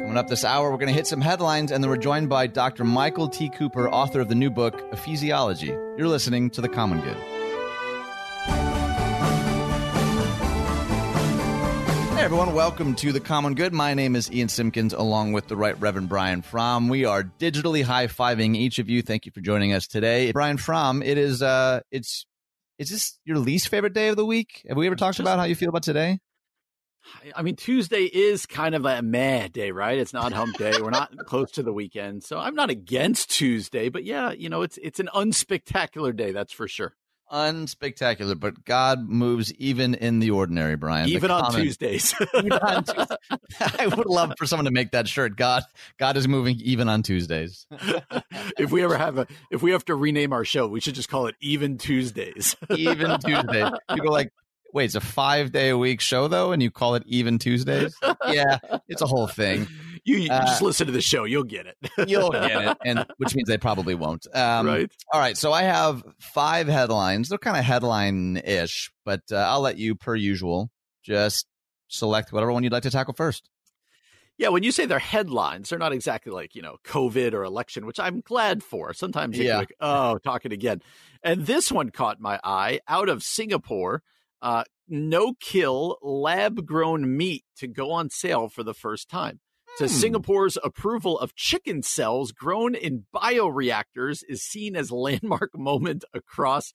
Coming up this hour, we're going to hit some headlines, and then we're joined by Dr. Michael T. Cooper, author of the new book, Ephesiology. You're listening to The Common Good. Hey everyone, welcome to The Common Good. My name is Ian Simpkins, along with the Right Reverend Brian Fromm. We are digitally high fiving each of you. Thank you for joining us today. Brian Fromm, it is, uh, it's, is this your least favorite day of the week? Have we ever talked Just- about how you feel about today? I mean, Tuesday is kind of a meh day, right? It's not hump day. We're not close to the weekend, so I'm not against Tuesday, but yeah, you know, it's it's an unspectacular day, that's for sure. Unspectacular, but God moves even in the ordinary, Brian. Even on common- Tuesdays. Even on. I would love for someone to make that shirt. God, God is moving even on Tuesdays. if we ever have a, if we have to rename our show, we should just call it Even Tuesdays. Even Tuesday. People are like, wait, it's a five day a week show though, and you call it Even Tuesdays? Yeah, it's a whole thing. you, you Uh, just listen to the show, you'll get it. You'll get it, and which means they probably won't. Um, right? All right, so I have five headlines. They're kind of headline ish, but uh, I'll let you, per usual, just select whatever one you'd like to tackle first. Yeah, when you say they're headlines, they're not exactly like, you know, COVID or election, which I'm glad for. Sometimes you're Yeah. like, oh, talking again. And this one caught my eye out of Singapore. Uh, no kill lab grown meat to go on sale for the first time. So Hmm. Singapore's approval of chicken cells grown in bioreactors is seen as a landmark moment across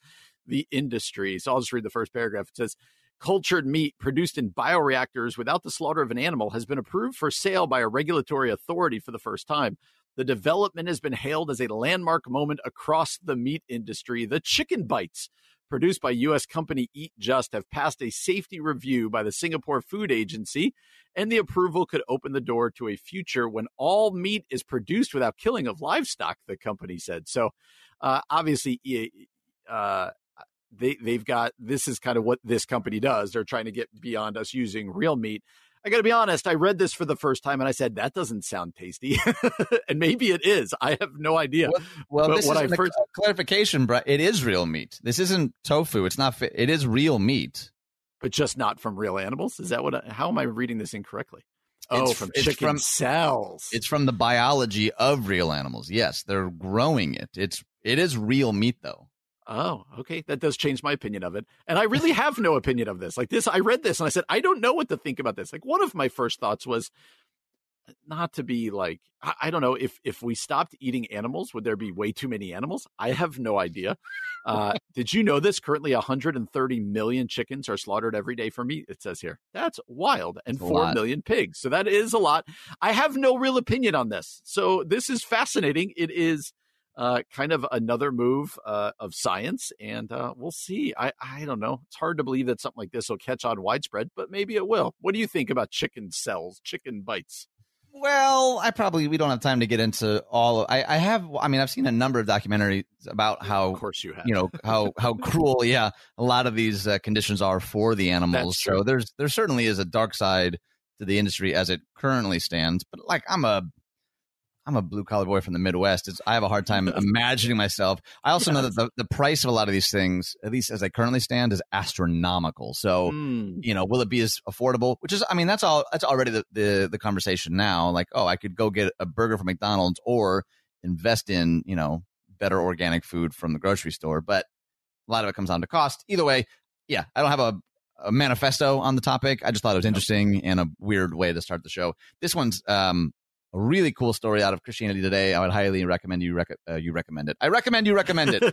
the industry. So I'll just read the first paragraph. It says, cultured meat produced in bioreactors without the slaughter of an animal has been approved for sale by a regulatory authority for the first time. The development has been hailed as a landmark moment across the meat industry. The chicken bites produced by U.S. company Eat Just have passed a safety review by the Singapore Food Agency, and the approval could open the door to a future when all meat is produced without killing of livestock, the company said. So, uh, obviously, uh, they they've got this is kind of what this company does. They're trying to get beyond us using real meat. I got to be honest. I read this for the first time and I said that doesn't sound tasty, and maybe it is. I have no idea. Well, But this what is first- clarification, Brian. It is real meat. This isn't tofu. It's not. It is real meat. but just not from real animals. Is that what? I, how am I reading this incorrectly? Oh, It's- from it's chicken from- cells. It's from the biology of real animals. Yes, they're growing it. It's it is real meat though. Oh, okay. That does change my opinion of it. And I really have no opinion of this. Like this, I read this and I said, I don't know what to think about this. Like one of my first thoughts was not to be like, I, I don't know if, if we stopped eating animals, would there be way too many animals? I have no idea. Uh, did you know this? Currently 130 million chickens are slaughtered every day for meat. It says here. That's wild. And That's a 4 lot. million pigs. So that is a lot. I have no real opinion on this. So this is fascinating. It is uh, kind of another move uh, of science, and uh, we'll see. I, I don't know. It's hard to believe that something like this will catch on widespread, but maybe it will. What do you think about chicken cells, chicken bites? Well, I probably we don't have time to get into all. Of, I I have. I mean, I've seen a number of documentaries about how Of course, you have. you know how how cruel yeah a lot of these uh, conditions are for the animals so there's there certainly is a dark side to the industry as it currently stands but like i'm a i'm a blue collar boy from the midwest. It's, i have a hard time imagining myself. I also know that the, the price of a lot of these things at least as they currently stand is astronomical. So Mm, you know will it be as affordable? Which is i mean that's all that's already the, the the conversation now. Like oh i could go get a burger from mcdonald's or invest in you know better organic food from the grocery store. But a lot of it comes down to cost. Either way yeah i don't have a, a manifesto on the topic. I just thought it was interesting and a weird way to start the show. This one's um a really cool story out of Christianity Today. I would highly recommend you rec- uh, you recommend it. I recommend you recommend it.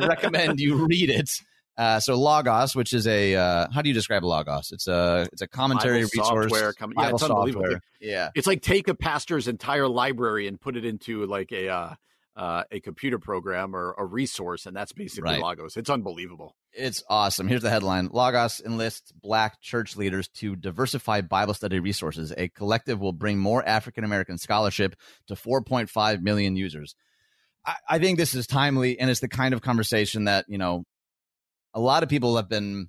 I recommend you read it. Uh, so Logos, which is a uh, how do you describe Logos? It's a it's a commentary Bible resource. software com- yeah, Bible it's unbelievable. software. Yeah, It's like take a pastor's entire library and put it into like a uh, uh, a computer program or a resource, and that's basically Right. Logos. It's unbelievable. It's awesome. Here's the headline: Logos enlists Black church leaders to diversify Bible study resources. A collective will bring more African American scholarship to 4.5 million users. I, I think this is timely, and it's the kind of conversation that you know a lot of people have been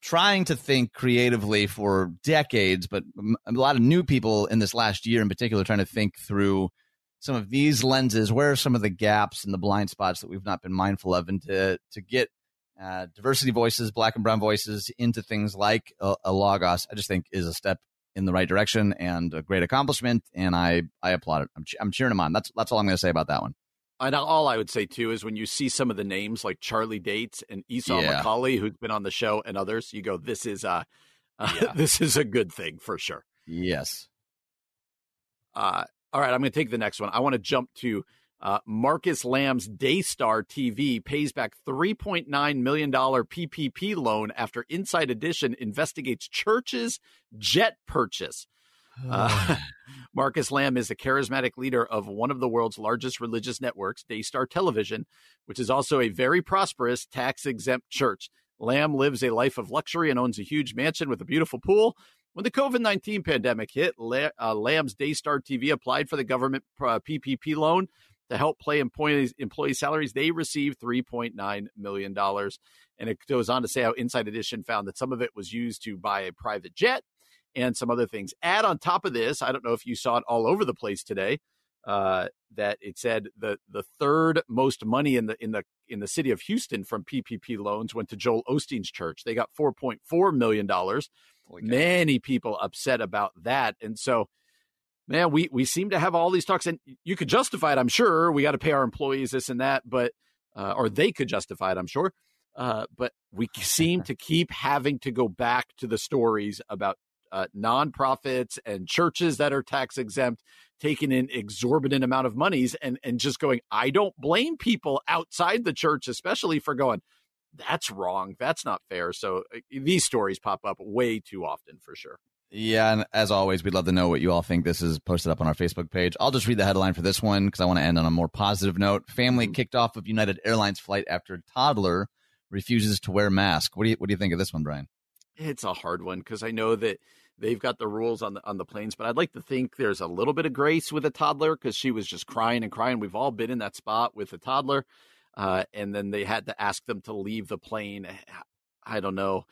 trying to think creatively for decades, but a lot of new people in this last year, in particular, trying to think through some of these lenses. Where are some of the gaps and the blind spots that we've not been mindful of, and to to get uh, diversity voices, black and brown voices into things like a, a logos, I just think is a step in the right direction and a great accomplishment. And I I applaud it. I'm, I'm cheering him on. That's that's all I'm going to say about that one. And all I would say too is when you see some of the names like Charlie Dates and Esau yeah. McCaulley, who's been on the show, and others, you go, "This is a, uh, yeah. this is a good thing for sure." Yes. Uh, all right, I'm going to take the next one. I want to jump to uh, Marcus Lamb's Daystar TV pays back $3.9 million PPP loan after Inside Edition investigates church's jet purchase. Uh, Marcus Lamb is the charismatic leader of one of the world's largest religious networks, Daystar Television, which is also a very prosperous tax exempt church. Lamb lives a life of luxury and owns a huge mansion with a beautiful pool. When the COVID 19 pandemic hit, uh, Lamb's Daystar TV applied for the government uh, PPP loan to help pay employees employee salaries. They received $3.9 million. And it goes on to say how Inside Edition found that some of it was used to buy a private jet and some other things. Add on top of this, I don't know if you saw it all over the place today, uh, that it said the the third most money in the in the in the city of Houston from PPP loans went to Joel Osteen's church. They got 4.4 million dollars. Many people upset about that, and so man, we we seem to have all these talks, and you could justify it. I'm sure we got to pay our employees this and that, but uh, or they could justify it. I'm sure, uh, but we seem to keep having to go back to the stories about uh, nonprofits and churches that are tax exempt taking in exorbitant amount of monies and and just going. I don't blame people outside the church, especially for going. That's wrong. That's not fair. So uh, these stories pop up way too often for sure. Yeah, and as always, we'd love to know what you all think. This is posted up on our Facebook page. I'll just read the headline for this one because I want to end on a more positive note. Family mm-hmm. kicked off of United Airlines flight after toddler refuses to wear mask. What do you what do you think of this one, Brian? It's a hard one because I know that they've got the rules on the on the planes, but I'd like to think there's a little bit of grace with a toddler because she was just crying and crying. We've all been in that spot with a toddler, uh, and then they had to ask them to leave the plane. I don't know.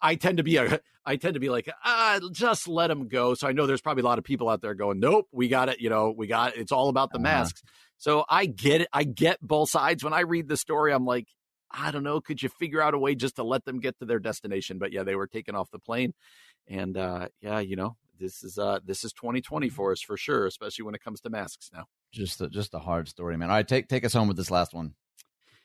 I tend to be a, I tend to be like, ah, just let them go. So I know there's probably a lot of people out there going, nope, we got it. You know, we got it. It's all about the uh-huh. masks. So I get it. I get both sides. When I read the story, I'm like, I don't know. Could you figure out a way just to let them get to their destination? But yeah, they were taken off the plane, and uh, yeah, you know, this is uh, this is 2020 for us for sure, especially when it comes to masks now. Just a, just a hard story, man. All right, take take us home with this last one.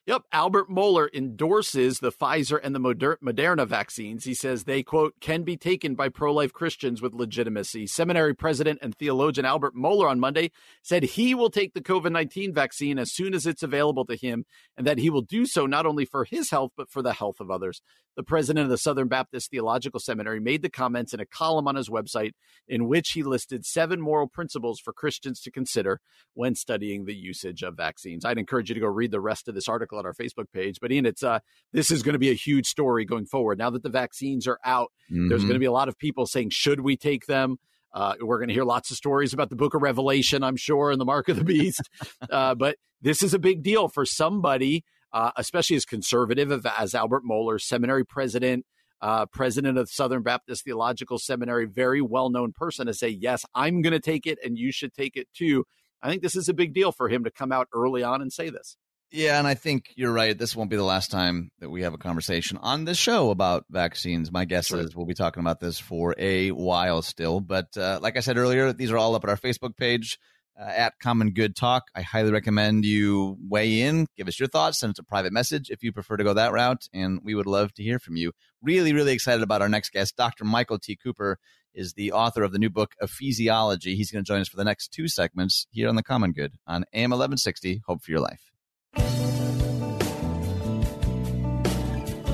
Yep. Albert Mohler endorses the Pfizer and the Moderna vaccines. He says they, quote, can be taken by pro life Christians with legitimacy. Seminary president and theologian Albert Mohler on Monday said he will take the COVID 19 vaccine as soon as it's available to him and that he will do so not only for his health, but for the health of others. The president of the Southern Baptist Theological Seminary made the comments in a column on his website in which he listed seven moral principles for Christians to consider when studying the usage of vaccines. I'd encourage you to go read the rest of this article on our Facebook page. But Ian, it's uh, this is going to be a huge story going forward. Now that the vaccines are out, mm-hmm. there's going to be a lot of people saying, should we take them? Uh, we're going to hear lots of stories about the book of Revelation, I'm sure, and the mark of the beast. uh, but this is a big deal for somebody uh, especially as conservative as Albert Mohler, seminary president, uh, president of Southern Baptist Theological Seminary, very well known person, to say, yes, I'm going to take it and you should take it too. I think this is a big deal for him to come out early on and say this. Yeah, and I think you're right. This won't be the last time that we have a conversation on this show about vaccines. My guess is we'll be talking about this for a while still. But uh, like I said earlier, these are all up at our Facebook page uh, at Common Good Talk. I highly recommend you weigh in, give us your thoughts, send us a private message if you prefer to go that route, and we would love to hear from you. Really, really excited about our next guest. Dr. Michael T. Cooper is the author of the new book, Ephesiology. He's going to join us for the next two segments here on The Common Good on AM 1160. Hope for your life.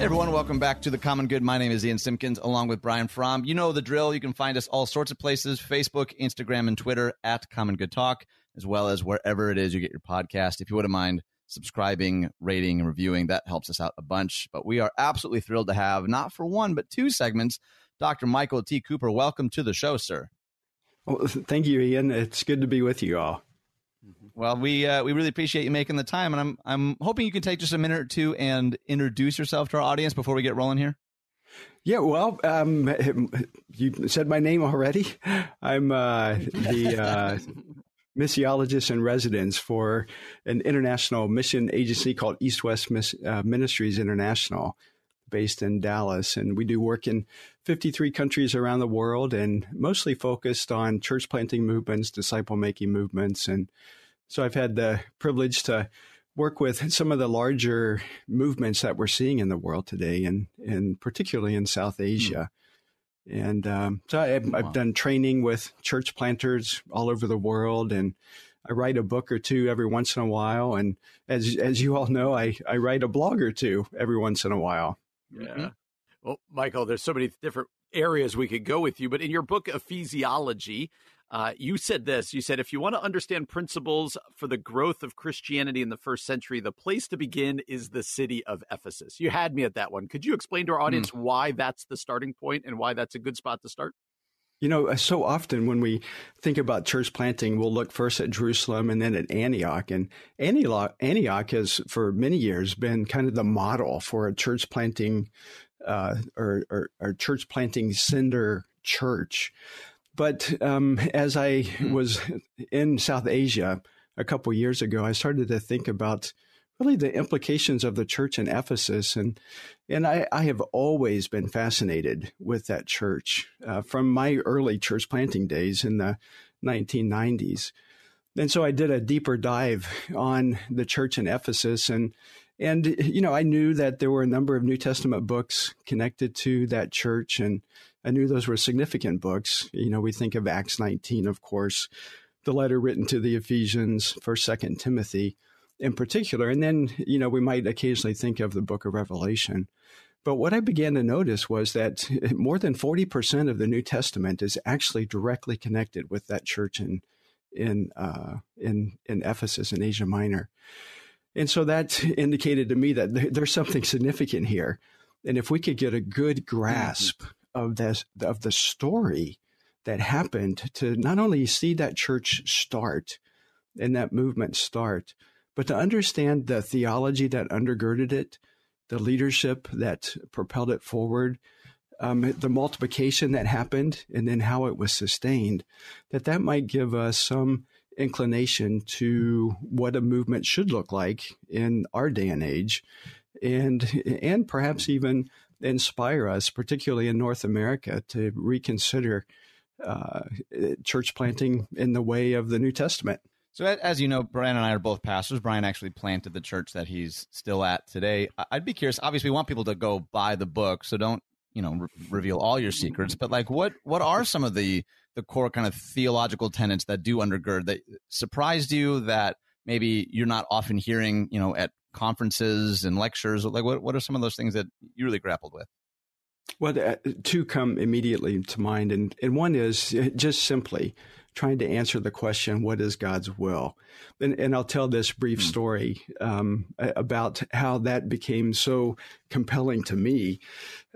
Everyone, welcome back to the Common Good. My name is Ian Simpkins, along with Brian Fromm. You know the drill. You can find us all sorts of places Facebook, Instagram, and Twitter at Common Good Talk, as well as wherever it is you get your podcast. If you wouldn't mind subscribing, rating, and reviewing, that helps us out a bunch. But we are absolutely thrilled to have, not for one, but two segments, Dr. Michael T. Cooper. Welcome to the show, sir. Well, thank you, Ian. It's good to be with you all. Well, we uh, we really appreciate you making the time, and I'm I'm hoping you can take just a minute or two and introduce yourself to our audience before we get rolling here. Yeah, well, um, you said my name already. I'm uh, the uh, missiologist in residence for an international mission agency called East West Miss, uh, Ministries International. Based in Dallas, and we do work in 53 countries around the world, and mostly focused on church planting movements, disciple making movements, and so I've had the privilege to work with some of the larger movements that we're seeing in the world today, and and particularly in South hmm. Asia. And um, so I've, I've, done training with church planters all over the world, and I write a book or two every once in a while. And as as you all know, I I write a blog or two every once in a while. Yeah. Mm-hmm. Well, Michael, there's so many different areas we could go with you, but in your book, Ephesiology, uh, you said this. You said, if you want to understand principles for the growth of Christianity in the first century, the place to begin is the city of Ephesus. You had me at that one. Could you explain to our audience mm. why that's the starting point and why that's a good spot to start? You know, uh, so often when we think about church planting, we'll look first at Jerusalem and then at Antioch. And Antioch, Antioch has, for many years, been kind of the model for a church planting uh, or, or, or church planting cinder church. But um, as I hmm. was in South Asia a couple years ago, I started to think about really the implications of the church in Ephesus, and and I, I have always been fascinated with that church uh, from my early church planting days in the 1990s. And so I did a deeper dive on the church in Ephesus, and and you know I knew that there were a number of New Testament books connected to that church, and I knew those were significant books. You know, we think of Acts 19, of course, the letter written to the Ephesians, First, Second Timothy, in particular, and then you know we might occasionally think of the Book of Revelation. But what I began to notice was that more than 40% of the New Testament is actually directly connected with that church in in uh, in in Ephesus in Asia Minor. And so that indicated to me that there's something significant here. And if we could get a good grasp mm-hmm of this of the story that happened to not only see that church start and that movement start, but to understand the theology that undergirded it, the leadership that propelled it forward, um, the multiplication that happened, and then how it was sustained, that that might give us some inclination to what a movement should look like in our day and age, and and perhaps even inspire us, particularly in North America, to reconsider uh, church planting in the way of the New Testament. So, as you know, Brian and I are both pastors. Brian actually planted the church that he's still at today. I'd be curious. Obviously, we want people to go buy the book, so don't you know re- reveal all your secrets. But like, what what are some of the the core kind of theological tenets that do undergird that surprised you that maybe you're not often hearing, you know, at conferences and lectures? Like, what what are some of those things that you really grappled with? Well, uh, two come immediately to mind, and and one is uh, just simply trying to answer the question, "What is God's will?" And, and I'll tell this brief hmm. story um, about how that became so compelling to me.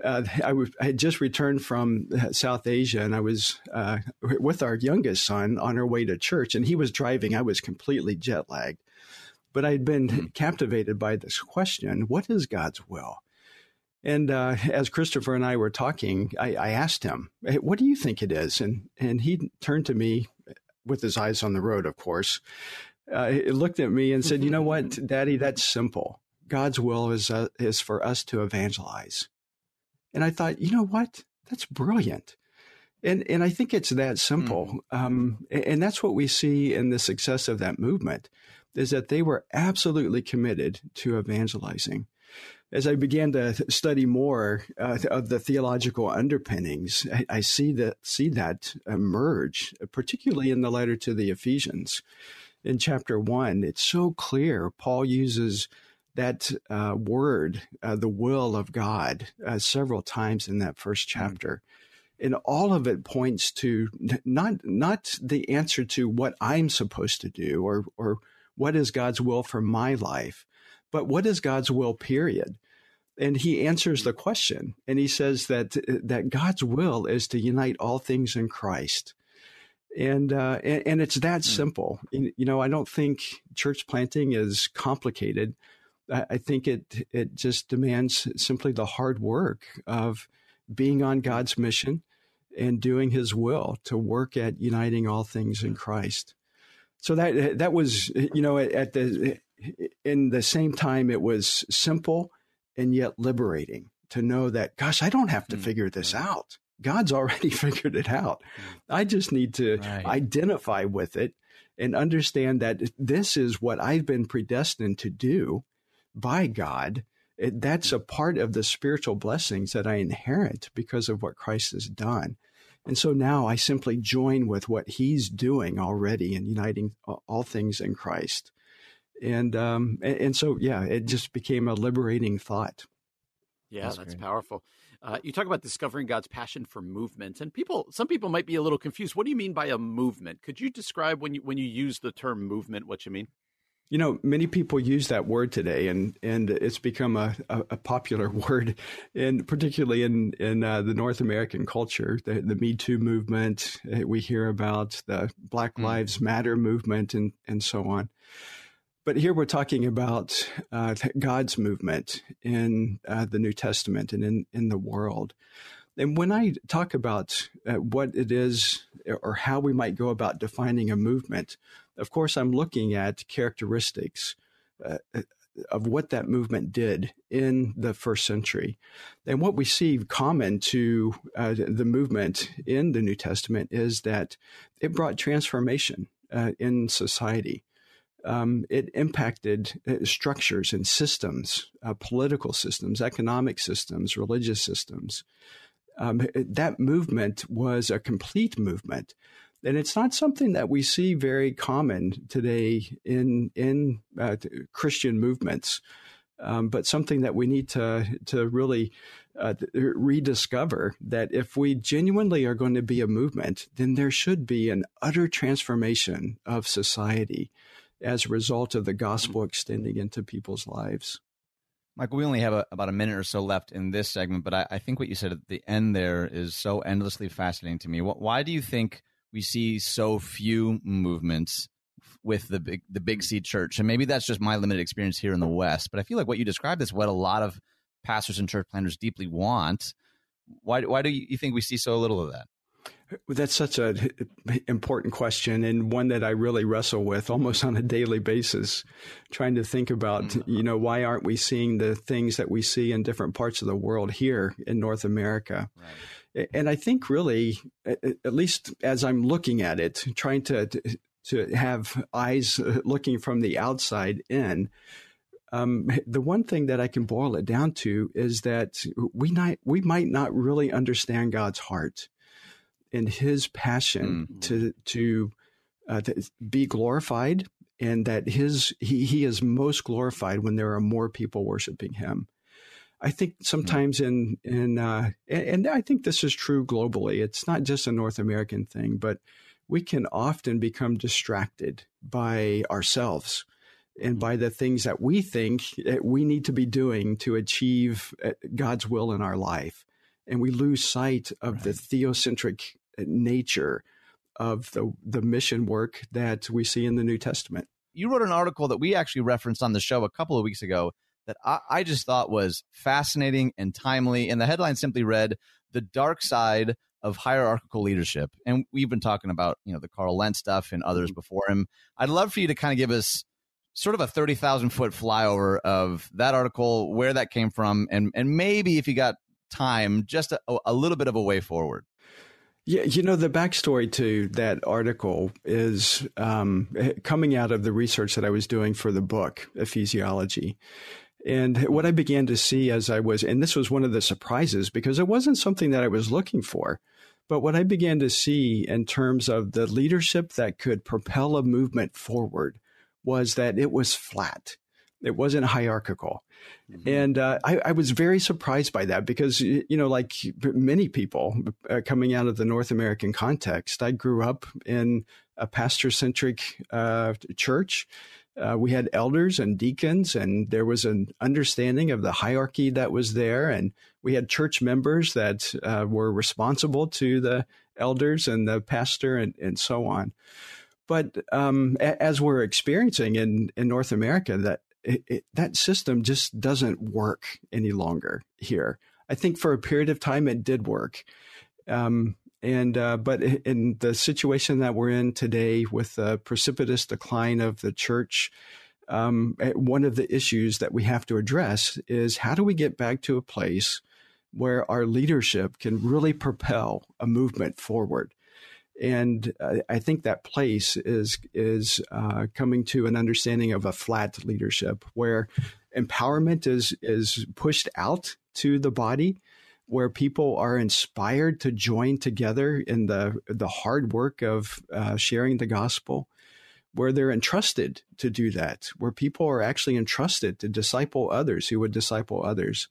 Uh, I, w- I had just returned from uh, South Asia, and I was uh, with our youngest son on our way to church, and he was driving. I was completely jet lagged, but I'd been mm-hmm. captivated by this question what is God's will? And uh, as Christopher and I were talking, I, I, asked him, hey, "What do you think it is?" And and he turned to me with his eyes on the road, of course. Uh, he looked at me and said, "You know what, Daddy? That's simple. God's will is uh, is for us to evangelize." And I thought, you know what? That's brilliant. And and I think it's that simple. Mm. Um, and that's what we see in the success of that movement is that they were absolutely committed to evangelizing. As I began to study more uh, of the theological underpinnings, I, I, see that see that emerge, particularly in the letter to the Ephesians. In chapter one, it's so clear. Paul uses that uh, word, uh, the will of God, uh, several times in that first chapter. And all of it points to not not the answer to what I'm supposed to do or or what is God's will for my life, but what is God's will, period? And he answers the question and he says that, that God's will is to unite all things in Christ. And, uh, and, and, it's that mm. simple. You know, I don't think church planting is complicated. I, I think it, it just demands simply the hard work of being on God's mission and doing his will to work at uniting all things in Christ so that that was you know at the in the same time it was simple and yet liberating to know that, gosh, I don't have to Mm, figure this out. God's already figured it out. I just need to Right. identify with it and understand that this is what I've been predestined to do by God. It, that's a part of the spiritual blessings that I inherit because of what Christ has done. And so now I simply join with what he's doing already in uniting all things in Christ. And um, and, and so yeah, it just became a liberating thought. Yeah, That's that's, powerful. Uh, you talk about discovering God's passion for movement, and people, some people might be a little confused. What do you mean by a movement? Could you describe when you when you use the term movement what you mean? You know, many people use that word today, and and it's become a, a, a popular word, and particularly in in uh, the North American culture, the the Me Too movement uh, we hear about, the Black Mm. Lives Matter movement, and and so on. But here we're talking about uh, God's movement in uh, the New Testament and in in the world. And when I talk about uh, what it is or how we might go about defining a movement, of course, I'm looking at characteristics uh, of what that movement did in the first century. And what we see common to uh, the movement in the New Testament is that it brought transformation uh, in society. Um, it impacted uh, structures and systems, uh, political systems, economic systems, religious systems. Um, that movement was a complete movement and it's not something that we see very common today in in uh, Christian movements, um, but something that we need to to really uh, rediscover. That if we genuinely are going to be a movement, then there should be an utter transformation of society as a result of the mm-hmm. gospel extending into people's lives. Michael, we only have a, about a minute or so left in this segment, but I, I think what you said at the end there is so endlessly fascinating to me. What, why do you think we see so few movements with the big the big C church? And maybe that's just my limited experience here in the West, but I feel like what you described is what a lot of pastors and church planners deeply want. Why why do you think we see so little of that? That's such an important question and one that I really wrestle with almost on a daily basis, trying to think about, mm-hmm. you know, why aren't we seeing the things that we see in different parts of the world here in North America? Right. And I think really, at least as I'm looking at it, trying to, to have eyes looking from the outside in, um, the one thing that I can boil it down to is that we not, we might not really understand God's heart and his passion mm-hmm. to to, uh, to be glorified, and that his he he is most glorified when there are more people worshiping him. I think sometimes mm-hmm. in in uh, and I think this is true globally. It's not just a North American thing, but we can often become distracted by ourselves and by the things that we think that we need to be doing to achieve uh, God's will in our life and we lose sight of right. the theocentric nature of the the mission work that we see in the New Testament. You wrote an article that we actually referenced on the show a couple of weeks ago that I, I just thought was fascinating and timely. And the headline simply read "The Dark Side of Hierarchical Leadership." And we've been talking about you know the Carl Lentz stuff and others mm-hmm. before him. I'd love for you to kind of give us sort of a 30,000 foot flyover of that article, where that came from, and, and maybe if you got time, just a, a little bit of a way forward. Yeah, you know, the backstory to that article is um, coming out of the research that I was doing for the book, Ephesiology. And what I began to see as I was, and this was one of the surprises because it wasn't something that I was looking for, but what I began to see in terms of the leadership that could propel a movement forward was that it was flat. It wasn't hierarchical. Mm-hmm. And uh, I, I, was very surprised by that because, you know, like many people uh, coming out of the North American context, I grew up in a pastor centric uh, church. we had elders and deacons, and there was an understanding of the hierarchy that was there. And we had church members that uh, were responsible to the elders and the pastor and, and so on. But um, as we're experiencing in, in North America, that it, it, that system just doesn't work any longer here. I think for a period of time it did work, um, and uh, but in the situation that we're in today, with the precipitous decline of the church, um, one of the issues that we have to address is how do we get back to a place where our leadership can really propel a movement forward. And I think that place is is uh, coming to an understanding of a flat leadership where empowerment is is pushed out to the body, where people are inspired to join together in the the hard work of uh, sharing the gospel, where they're entrusted to do that, where people are actually entrusted to disciple others who would disciple others,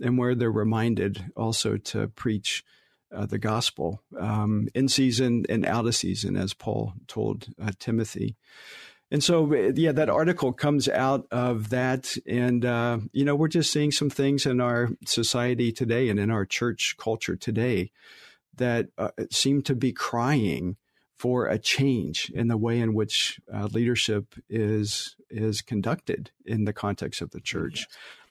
and where they're reminded also to preach uh, the gospel um, in season and out of season, as Paul told uh, Timothy. And so, yeah, that article comes out of that. And, uh, you know, we're just seeing some things in our society today and in our church culture today that uh, seem to be crying for a change in the way in which uh, leadership is is conducted in the context of the church.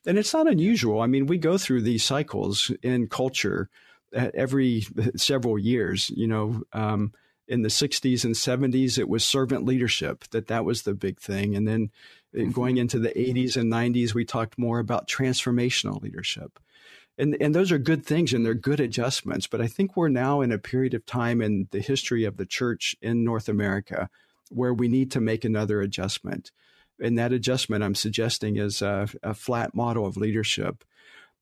And it's not unusual. I mean, we go through these cycles in culture every several years. You know, um, in the 60s and 70s, it was servant leadership that that was the big thing, and then mm-hmm. going into the 80s and 90s, we talked more about transformational leadership. And, and those are good things and they're good adjustments. But I think we're now in a period of time in the history of the church in North America where we need to make another adjustment. And that adjustment I'm suggesting is a, a flat model of leadership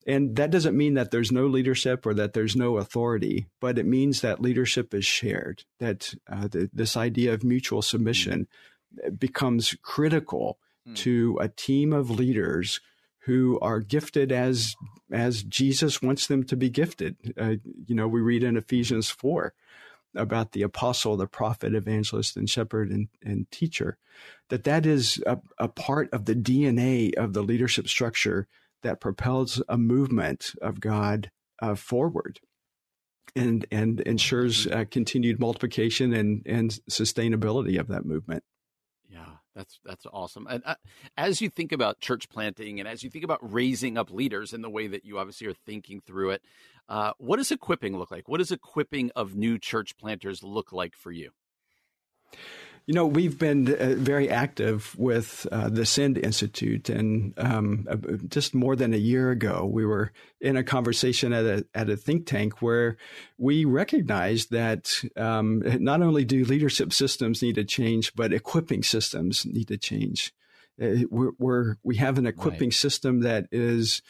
and that doesn't mean that there's no leadership or that there's no authority, but it means that leadership is shared, that uh, the, this idea of mutual submission mm. becomes critical mm. to a team of leaders who are gifted as as Jesus wants them to be gifted. Uh, you know, we read in Ephesians 4 about the apostle, the prophet, evangelist, and shepherd and, and teacher, that that is a, a part of the DNA of the leadership structure that propels a movement of God uh, forward and and ensures mm-hmm. uh, continued multiplication and and sustainability of that movement. Yeah, that's that's awesome. And uh, as you think about church planting and as you think about raising up leaders in the way that you obviously are thinking through it, uh, what does equipping look like? What does equipping of new church planters look like for you? You know, we've been uh, very active with uh, the Send Institute, and um, uh, just more than a year ago, we were in a conversation at a at a think tank where we recognized that um, not only do leadership systems need to change, but equipping systems need to change. Uh, we're, we're we have an equipping right. system that is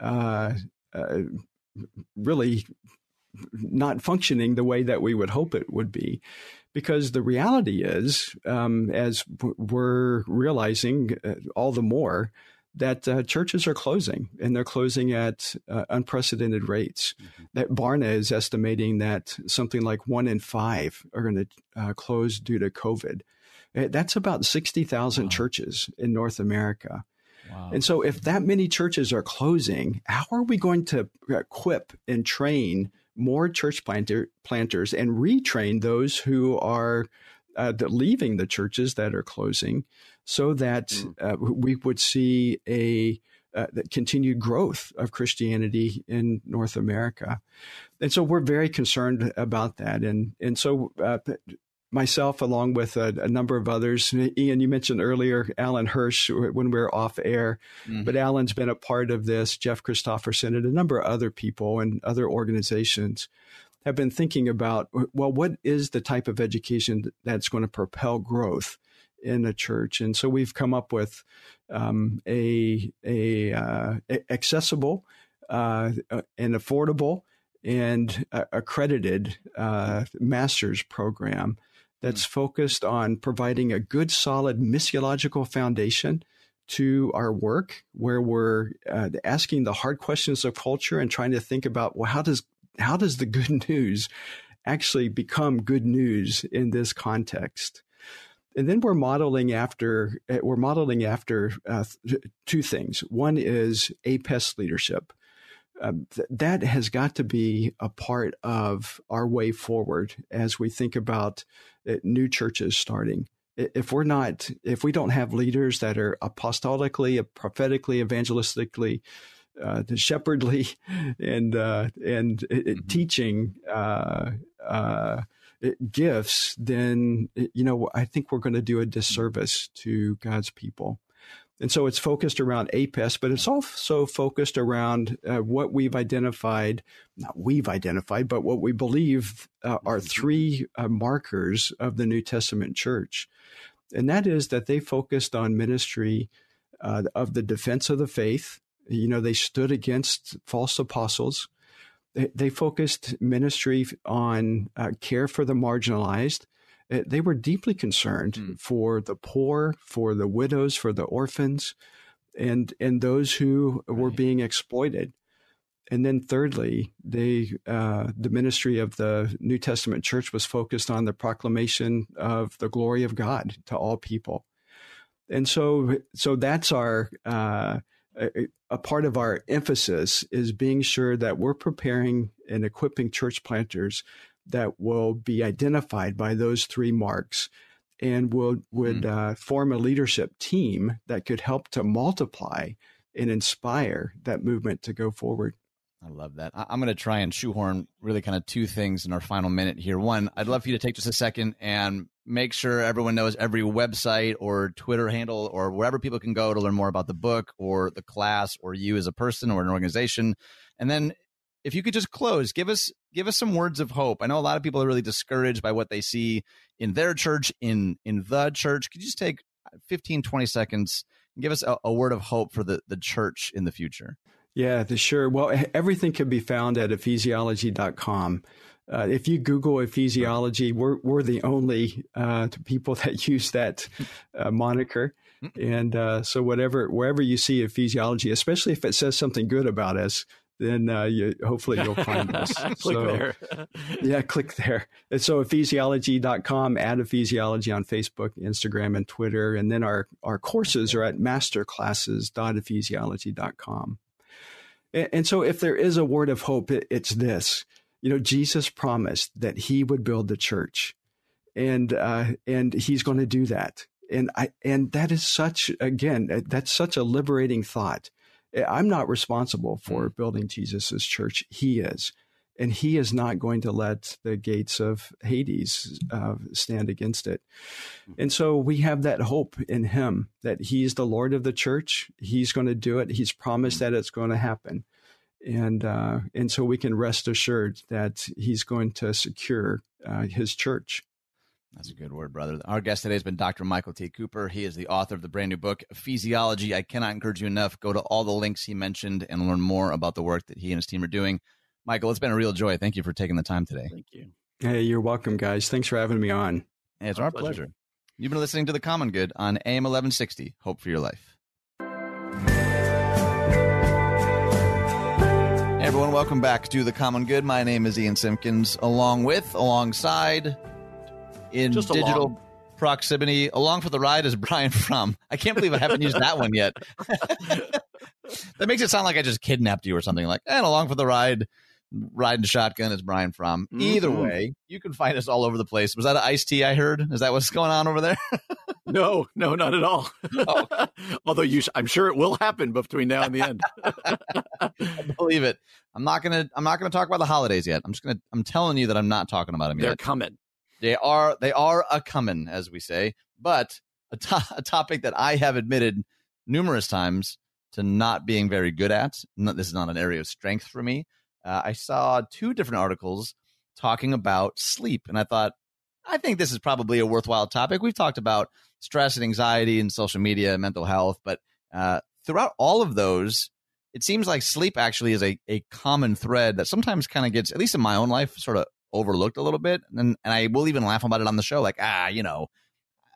uh, uh, really not functioning the way that we would hope it would be because the reality is, um, as we're realizing uh, all the more, that uh, churches are closing and they're closing at uh, unprecedented rates. Mm-hmm. That Barna is estimating that something like one in five are going to uh, close due to COVID. Uh, that's about 60,000 wow. churches in North America. Wow. And so, if that many churches are closing, how are we going to equip and train more church planter, planters and retrain those who are uh, leaving the churches that are closing so that mm. uh, we would see a uh, continued growth of Christianity in North America. And so we're very concerned about that. And, and so uh, myself, along with a, a, number of others. Ian, you mentioned earlier Alan Hirsch when we were off air, mm-hmm. but Alan's been a part of this. Jeff Christopherson and a number of other people and other organizations have been thinking about well, what is the type of education that's going to propel growth in a church? And so we've come up with um, a a uh, accessible uh, and affordable and uh, accredited uh, master's program that's focused on providing a good, solid missiological foundation to our work, where we're uh, asking the hard questions of culture and trying to think about well, how does how does the good news actually become good news in this context? And then we're modeling after uh, we're modeling after uh, two things. One is APEST leadership. Um, th- that has got to be a part of our way forward as we think about new churches starting. If we're not, if we don't have leaders that are apostolically, prophetically, evangelistically, uh, shepherdly, and uh, and mm-hmm. teaching uh, uh gifts, then you know I think we're going to do a disservice to God's people. And so it's focused around APEST, but it's also focused around uh, what we've identified, not we've identified, but what we believe uh, are three uh, markers of the New Testament church. And that is that they focused on ministry uh, of the defense of the faith. You know, they stood against false apostles. They, they focused ministry on uh, care for the marginalized they were deeply concerned mm. for the poor, for the widows, for the orphans, and and those who right. were being exploited. And then, thirdly, they uh, the ministry of the New Testament church was focused on the proclamation of the glory of God to all people. And so, so that's our uh, a, a part of our emphasis is being sure that we're preparing and equipping church planters that will be identified by those three marks and will would mm. uh, form a leadership team that could help to multiply and inspire that movement to go forward. I love that. I'm going to try and shoehorn really kind of two things in our final minute here. One, I'd love for you to take just a second and make sure everyone knows every website or Twitter handle or wherever people can go to learn more about the book or the class or you as a person or an organization. And then if you could just close, give us give us some words of hope. I know a lot of people are really discouraged by what they see in their church, in in the church. Could you just take 15, 20 seconds and give us a, a word of hope for the, the church in the future? Yeah, the, sure. Well, everything can be found at ephesiology.com. Uh, if you Google ephesiology, we're, we're the only uh, people that use that uh, moniker. And uh, so, whatever, wherever you see ephesiology, especially if it says something good about us, then uh, you, hopefully you'll find us. click so, there. yeah, click there. And so ephesiology.com, add ephesiology on Facebook, Instagram, and Twitter. And then our, our courses are at masterclasses.ephesiology.com. And, and so if there is a word of hope, it, it's this. You know, Jesus promised that he would build the church. And uh, and he's going to do that. And I and that is such again, that's such a liberating thought I'm not responsible for mm. building Jesus's church. He is. And he is not going to let the gates of Hades uh, stand against it. Mm. And so we have that hope in him that he's the Lord of the church. He's going to do it. He's promised mm. that it's going to happen. And, uh, and so we can rest assured that he's going to secure uh, his church. That's a good word, brother. Our guest today has been Dr. Michael T. Cooper. He is the author of the brand new book, Ephesiology. I cannot encourage you enough. Go to all the links he mentioned and learn more about the work that he and his team are doing. Michael, it's been a real joy. Thank you for taking the time today. Thank you. Hey, you're welcome, guys. Thanks for having me on. Hey, it's our, our pleasure. pleasure. You've been listening to The Common Good on AM 1160. Hope for your life. Hey everyone, welcome back to The Common Good. My name is Ian Simpkins, along with, alongside, in Just digital along. proximity. Along for the ride is Brian Fromm. I can't believe I haven't used that one yet. that makes it sound like I just kidnapped you or something. Like, and along for the ride, riding shotgun is Brian Fromm. Mm-hmm. Either way, you can find us all over the place. Was that an iced tea I heard? Is that what's going on over there? no, no, not at all. Oh. Although you, I'm sure it will happen between now and the end. I believe it. I'm not gonna. I'm not gonna talk about the holidays yet. I'm just gonna. I'm telling you that I'm not talking about them They're yet. They're coming. They are they are a coming, as we say, but a, to- a topic that I have admitted numerous times to not being very good at. this is not an area of strength for me. Uh, I saw two different articles talking about sleep, and I thought, I think this is probably a worthwhile topic. We've talked about stress and anxiety and social media and mental health, but uh, throughout all of those, it seems like sleep actually is a, a common thread that sometimes kind of gets, at least in my own life, sort of overlooked a little bit. And and I will even laugh about it on the show, like, ah, you know,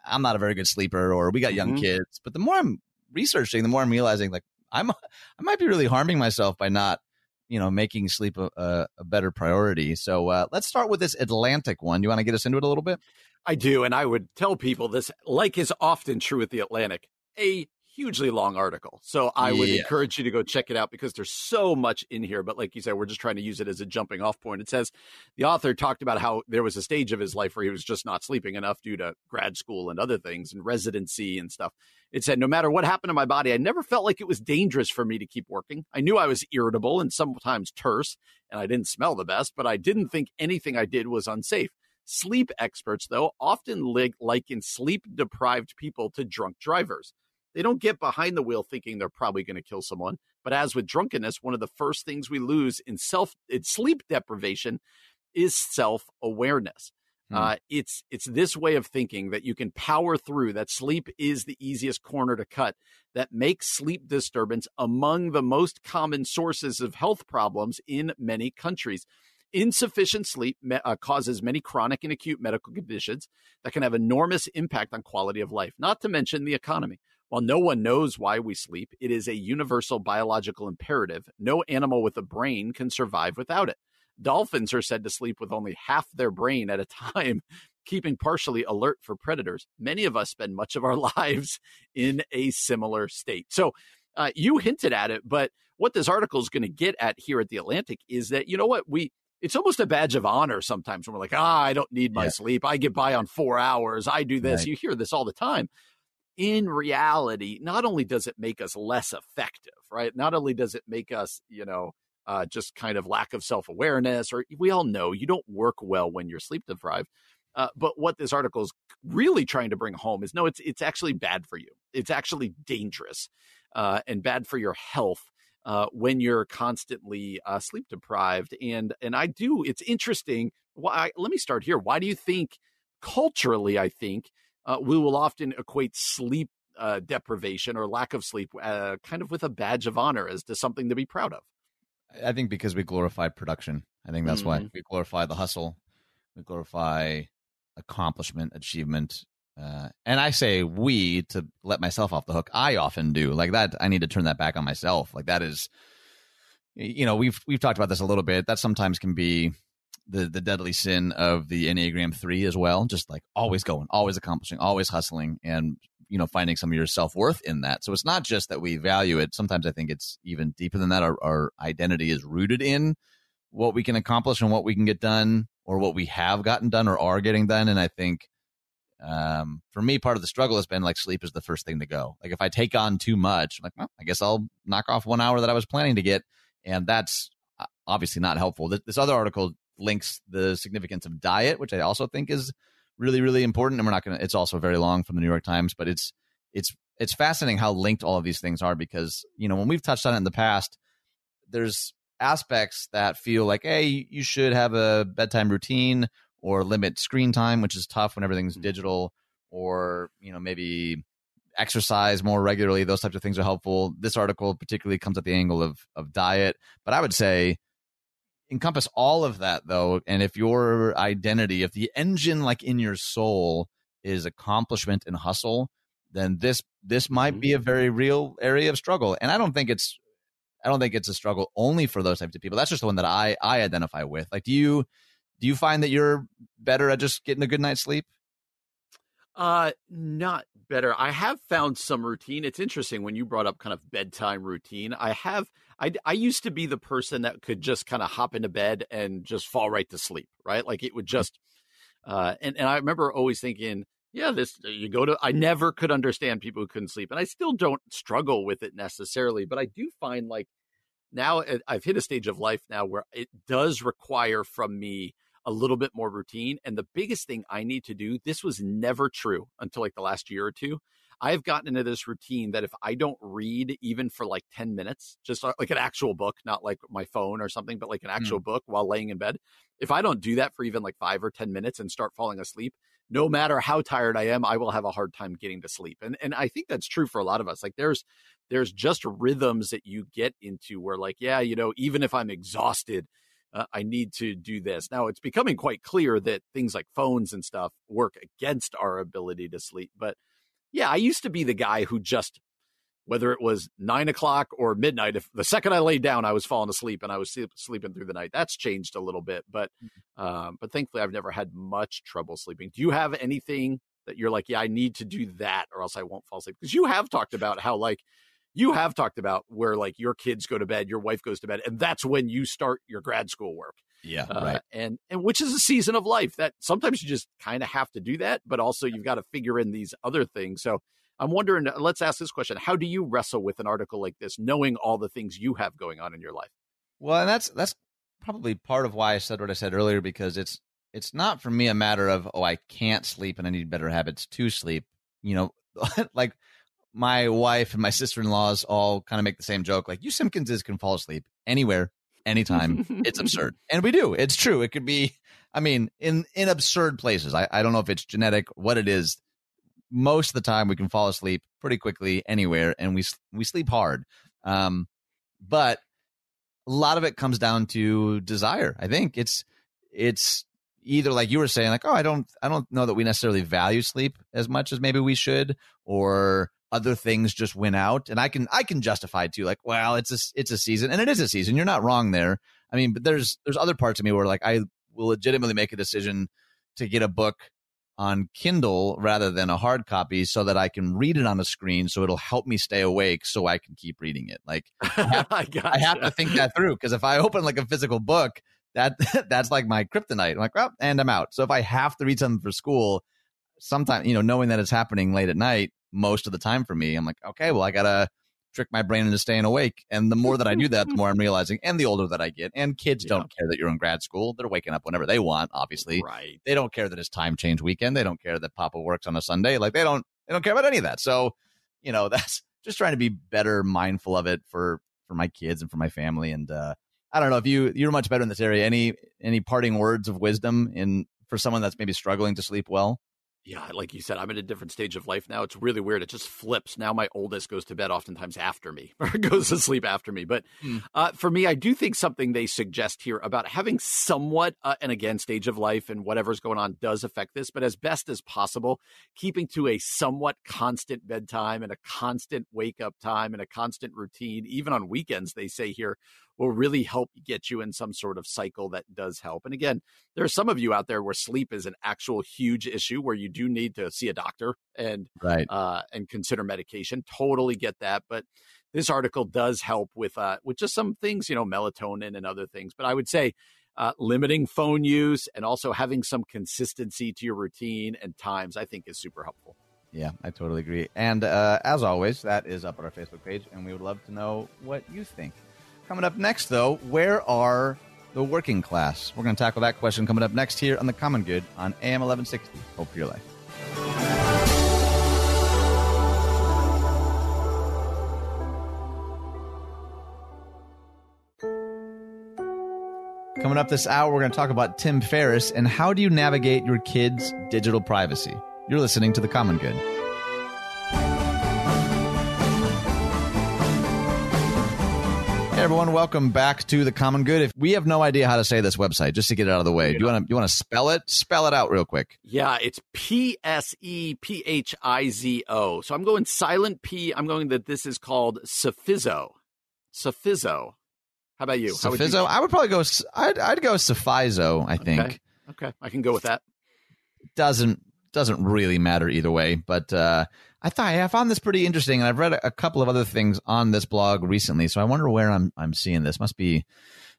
I'm not a very good sleeper or we got young mm-hmm. kids. But the more I'm researching, the more I'm realizing like I'm I might be really harming myself by not, you know, making sleep a, a, a better priority. So uh, let's start with this Atlantic one. You want to get us into it a little bit? I do, and I would tell people this, like is often true with the Atlantic. A hugely long article. So I would yeah. encourage you to go check it out because there's so much in here. But like you said, we're just trying to use it as a jumping off point. It says the author talked about how there was a stage of his life where he was just not sleeping enough due to grad school and other things and residency and stuff. It said, no matter what happened to my body, I never felt like it was dangerous for me to keep working. I knew I was irritable and sometimes terse, and I didn't smell the best, but I didn't think anything I did was unsafe. Sleep experts, though, often liken sleep deprived people to drunk drivers. They don't get behind the wheel thinking they're probably going to kill someone. But as with drunkenness, one of the first things we lose in self in sleep deprivation is self awareness. Hmm. Uh, it's it's this way of thinking that you can power through. That sleep is the easiest corner to cut. That makes sleep disturbance among the most common sources of health problems in many countries. Insufficient sleep uh, causes many chronic and acute medical conditions that can have enormous impact on quality of life, not to mention the economy. While no one knows why we sleep, it is a universal biological imperative. No animal with a brain can survive without it. Dolphins are said to sleep with only half their brain at a time, keeping partially alert for predators. Many of us spend much of our lives in a similar state. So, uh, you hinted at it, but what this article is going to get at here at the Atlantic is that, you know what, we it's almost a badge of honor sometimes when we're like, ah, I don't need my yeah. sleep. I get by on four hours. I do this. Right. You hear this all the time. In reality, not only does it make us less effective, right? Not only does it make us, you know, uh, just kind of lack of self awareness, or we all know you don't work well when you're sleep deprived. Uh, but what this article is really trying to bring home is no, it's it's actually bad for you. It's actually dangerous uh, and bad for your health uh, when you're constantly uh, sleep deprived. And and I do. It's interesting. Why? Let me start here. Why do you think culturally? I think uh, we will often equate sleep uh, deprivation or lack of sleep uh, kind of with a badge of honor as to something to be proud of. I think because we glorify production. I think that's mm-hmm. why we glorify the hustle. We glorify accomplishment, achievement, uh, and I say we to let myself off the hook. I often do like that. I need to turn that back on myself. Like that is, you know, we've we've talked about this a little bit. That sometimes can be the the deadly sin of the Enneagram three as well. Just like always going, always accomplishing, always hustling, and you know finding some of your self worth in that. So it's not just that we value it. Sometimes I think it's even deeper than that. Our, our identity is rooted in what we can accomplish and what we can get done, or what we have gotten done or are getting done. And I think um, for me, part of the struggle has been like sleep is the first thing to go. Like if I take on too much, I'm like, well, I guess I'll knock off one hour that I was planning to get, and that's uh, obviously not helpful. This other article links the significance of diet, which I also think is really, really important. And we're not going to. It's also very long from the New York Times, but it's it's it's fascinating how linked all of these things are because you know when we've touched on it in the past, there's aspects that feel like, hey, you should have a bedtime routine or limit screen time, which is tough when everything's mm-hmm. digital, or you know maybe exercise more regularly. Those types of things are helpful. This article particularly comes at the angle of of diet, but I would say encompass all of that though. And if your identity, if the engine like in your soul is accomplishment and hustle, then this this might mm-hmm. be a very real area of struggle. And I don't think it's I don't think it's a struggle only for those types of people. That's just the one that I I identify with. Like, do you do you find that you're better at just getting a good night's sleep? Uh, not better. I have found some routine. It's interesting when you brought up kind of bedtime routine. I have, I, I used to be the person that could just kind of hop into bed and just fall right to sleep, right? Like it would mm-hmm. just, uh, and, and I remember always thinking, yeah, this, you go to, I never could understand people who couldn't sleep. And I still don't struggle with it necessarily, but I do find like now uh, I've hit a stage of life now where it does require from me a little bit more routine. And the biggest thing I need to do, this was never true until like the last year or two. I've gotten into this routine that if I don't read even for like 10 minutes, just uh, like an actual book, not like my phone or something, but like an actual mm. book while laying in bed, if I don't do that for even like five or 10 minutes and start falling asleep, no matter how tired I am, I will have a hard time getting to sleep. And and I think that's true for a lot of us. Like there's there's just rhythms that you get into where like, yeah, you know, even if I'm exhausted, uh, I need to do this. Now it's becoming quite clear that things like phones and stuff work against our ability to sleep. But yeah, I used to be the guy who just, whether it was nine o'clock or midnight, if the second I laid down, I was falling asleep and I was sleeping through the night. That's changed a little bit, but um, but thankfully I've never had much trouble sleeping. Do you have anything that you're like, yeah, I need to do that or else I won't fall asleep? Because you have talked about how like you have talked about where like your kids go to bed, your wife goes to bed, and that's when you start your grad school work. Yeah, uh, right. And and which is a season of life that sometimes you just kind of have to do that, but also you've got to figure in these other things. So I'm wondering. Let's ask this question: How do you wrestle with an article like this, knowing all the things you have going on in your life? Well, and that's that's probably part of why I said what I said earlier because it's it's not for me a matter of oh I can't sleep and I need better habits to sleep. You know, like my wife and my sister in laws all kind of make the same joke. Like, you Simpkinses can fall asleep anywhere, anytime. it's absurd. And we do. It's true. It could be, I mean, in, in absurd places. I, I don't know if it's genetic, what it is. Most of the time, we can fall asleep pretty quickly anywhere, and we we sleep hard. Um, but a lot of it comes down to desire. I think it's it's either like you were saying, like, oh, I don't I don't know that we necessarily value sleep as much as maybe we should, or other things just win out and i can i can justify too like well it's a it's a season and it is a season you're not wrong there. I mean but there's there's other parts of me where like i will legitimately make a decision to get a book on kindle rather than a hard copy so that i can read it on a screen so it'll help me stay awake so i can keep reading it. Like i have, gotcha. I have to think that through because if i open like a physical book that that's like my kryptonite. I'm like well and i'm out. So if i have to read something for school sometimes you know knowing that it's happening late at night most of the time for me. I'm like, okay, well, I gotta trick my brain into staying awake. And the more that I do that, the more I'm realizing, and the older that I get, and kids yeah. don't care that you're in grad school. They're waking up whenever they want, obviously. Right. They don't care that it's time change weekend. They don't care that Papa works on a Sunday. Like they don't they don't care about any of that. So, you know, that's just trying to be better mindful of it for for my kids and for my family. And uh I don't know if you you're much better in this area. Any any parting words of wisdom in for someone that's maybe struggling to sleep well? Yeah, like you said, I'm in a different stage of life now. It's really weird. It just flips. Now my oldest goes to bed oftentimes after me or goes to sleep after me. But mm. uh, for me, I do think something they suggest here about having somewhat, uh, and again, stage of life and whatever's going on does affect this, but as best as possible, keeping to a somewhat constant bedtime and a constant wake up time and a constant routine, even on weekends, they say here, will really help get you in some sort of cycle that does help. And again, there are some of you out there where sleep is an actual huge issue where you do need to see a doctor and right. uh, and consider medication. Totally get that, but this article does help with uh, with just some things, you know, melatonin and other things. But I would say uh, limiting phone use and also having some consistency to your routine and times, I think, is super helpful. Yeah, I totally agree. And uh, as always, that is up on our Facebook page, and we would love to know what you think. Coming up next, though, where are the working class? We're going to tackle that question coming up next here on The Common Good on AM 1160. Hope for your life. Coming up this hour, we're going to talk about Tim Ferriss and how do you navigate your kids' digital privacy. You're listening to The Common Good. Everyone, welcome back to the Common Good. If we have no idea how to say this website, just to get it out of the way, do you want to you want to spell it? Spell it out real quick. Yeah, it's P S E P H I Z O. So I'm going silent P. I'm going that this is called Suffizo. Suffizo. How about you? Suffizo. I would probably go. I'd I'd go Suffizo. I think. Okay. okay, I can go with that. Doesn't doesn't really matter either way, but uh, I thought I found this pretty interesting, and I've read a, couple of other things on this blog recently. So I wonder where I'm I'm seeing this. Must be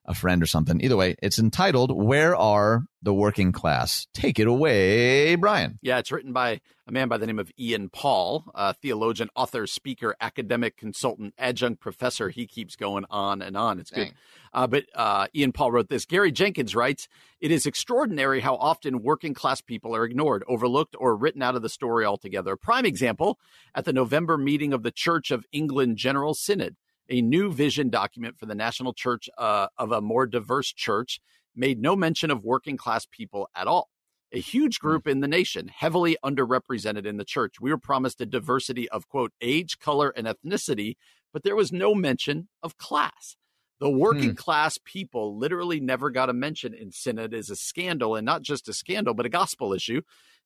a friend or something. Either way, it's entitled "Where Are the Working Class?" Take it away, Brian. Yeah, it's written by a man by the name of Ian Paul, a theologian, author, speaker, academic consultant, adjunct professor. He keeps going on and on. It's Dang. good. Uh, but uh, Ian Paul wrote this. Gary Jenkins writes, It is extraordinary how often working class people are ignored, overlooked, or written out of the story altogether. A Prime example at the November meeting of the Church of England General Synod, a new vision document for the National Church uh, of a more diverse church made no mention of working class people at all. A huge hmm. group in the nation, heavily underrepresented in the church. We were promised a diversity of, quote, age, color, and ethnicity, but there was no mention of class. The working hmm. class people literally never got a mention in Synod is a scandal, and not just a scandal, but a gospel issue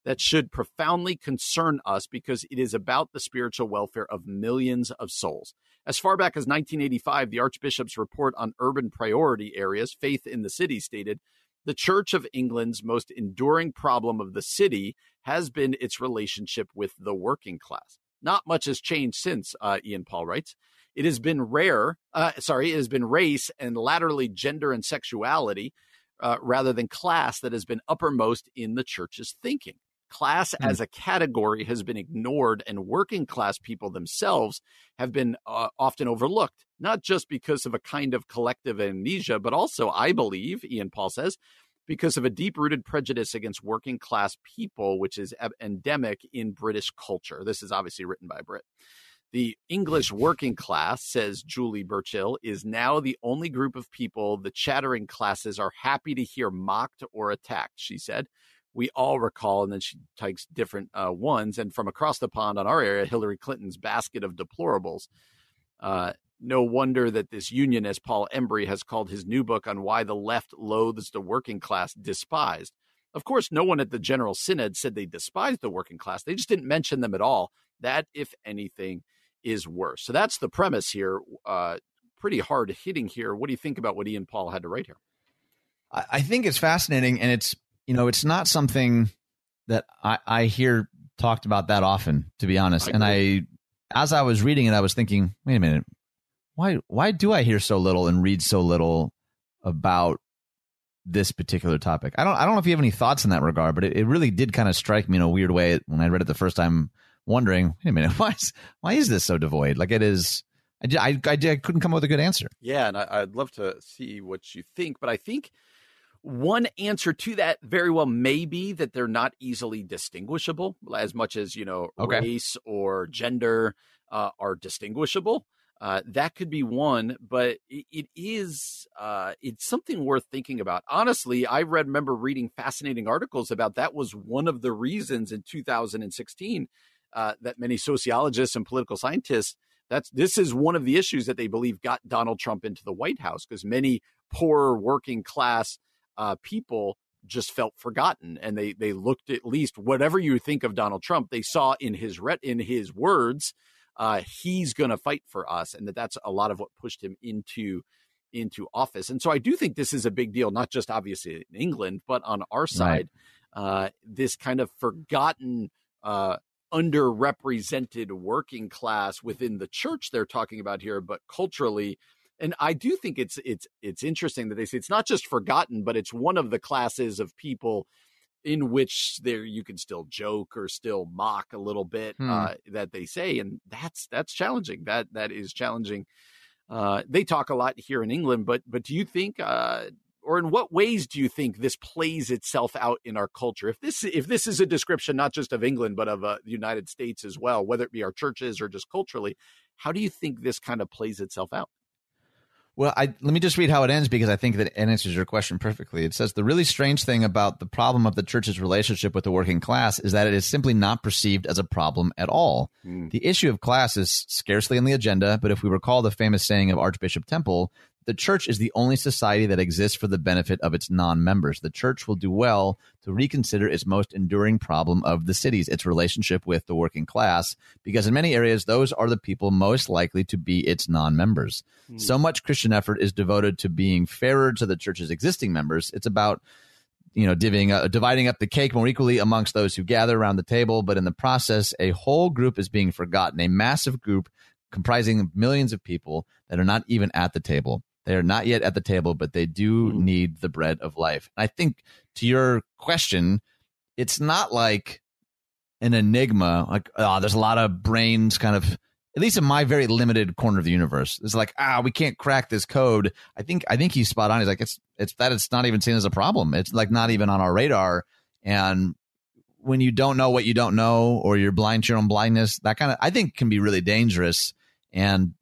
that should profoundly concern us because it is about the spiritual welfare of millions of souls. As far back as 1985, the Archbishop's report on urban priority areas, Faith in the City, stated the Church of England's most enduring problem of the city has been its relationship with the working class. Not much has changed since, uh, Ian Paul writes. It has been rare, uh, sorry, it has been race and latterly gender and sexuality uh, rather than class that has been uppermost in the church's thinking. Class mm. as a category has been ignored, and working class people themselves have been uh, often overlooked, not just because of a kind of collective amnesia, but also, I believe, Ian Paul says, because of a deep rooted prejudice against working class people, which is endemic in British culture. This is obviously written by Brit. The English working class, says Julie Burchill, is now the only group of people the chattering classes are happy to hear mocked or attacked, she said. We all recall, and then she takes different uh, ones. And from across the pond on our area, Hillary Clinton's basket of deplorables. Uh, no wonder that this union, as Paul Embery has called his new book on why the left loathes the working class, despised. Of course, no one at the General Synod said they despised the working class. They just didn't mention them at all. That, if anything, is worse. So that's the premise here. Uh, pretty hard hitting here. What do you think about what Ian Paul had to write here? I think it's fascinating, and it's you know it's not something that I, I hear talked about that often, to be honest. And I, as I was reading it, I was thinking, wait a minute, why why do I hear so little and read so little about this particular topic? I don't I don't know if you have any thoughts in that regard, but it, it really did kind of strike me in a weird way when I read it the first time wondering, wait a minute, why is, why is this so devoid? Like it is, I, I, I, I couldn't come up with a good answer. Yeah, and I, would love to see what you think, but I think one answer to that very well may be that they're not easily distinguishable as much as, you know, okay. race or gender uh, are distinguishable. Uh, that could be one, but it, it is uh, it's something worth thinking about. Honestly, I read remember reading fascinating articles about that was one of the reasons in 2016 uh, that many sociologists and political scientists that's this is one of the issues that they believe got Donald Trump into the White House because many poor working class uh, people just felt forgotten and they they looked at least whatever you think of Donald Trump they saw in his re- in his words uh, he's going to fight for us and that that's a lot of what pushed him into into office and so I do think this is a big deal not just obviously in England but on our side right. uh, this kind of forgotten uh, underrepresented working class within the church they're talking about here, but culturally. And I do think it's it's it's interesting that they say it's not just forgotten, but it's one of the classes of people in which there you can still joke or still mock a little bit hmm. uh, that they say, and that's that's challenging. That that is challenging. Uh, they talk a lot here in England, but but do you think uh, or in what ways do you think this plays itself out in our culture? If this if this is a description not just of England but of uh, the United States as well, whether it be our churches or just culturally, how do you think this kind of plays itself out? Well, I, let me just read how it ends because I think that it answers your question perfectly. It says the really strange thing about the problem of the church's relationship with the working class is that it is simply not perceived as a problem at all. Mm. The issue of class is scarcely on the agenda, but if we recall the famous saying of Archbishop Temple, the church is the only society that exists for the benefit of its non-members. The church will do well to reconsider its most enduring problem of the cities, its relationship with the working class, because in many areas those are the people most likely to be its non-members. Mm. So much Christian effort is devoted to being fairer to the church's existing members. It's about you know, divvying, uh, dividing up the cake more equally amongst those who gather around the table, but in the process, a whole group is being forgotten, a massive group comprising millions of people that are not even at the table. They are not yet at the table, but they do mm. need the bread of life. I think to your question, it's not like an enigma. Like, oh, there's a lot of brains kind of, at least in my very limited corner of the universe. It's like, ah, we can't crack this code. I think, I think he's spot on. He's like, it's, it's that it's not even seen as a problem. It's like not even on our radar. And when you don't know what you don't know, or you're blind to your own blindness, that kind of, I think can be really dangerous. And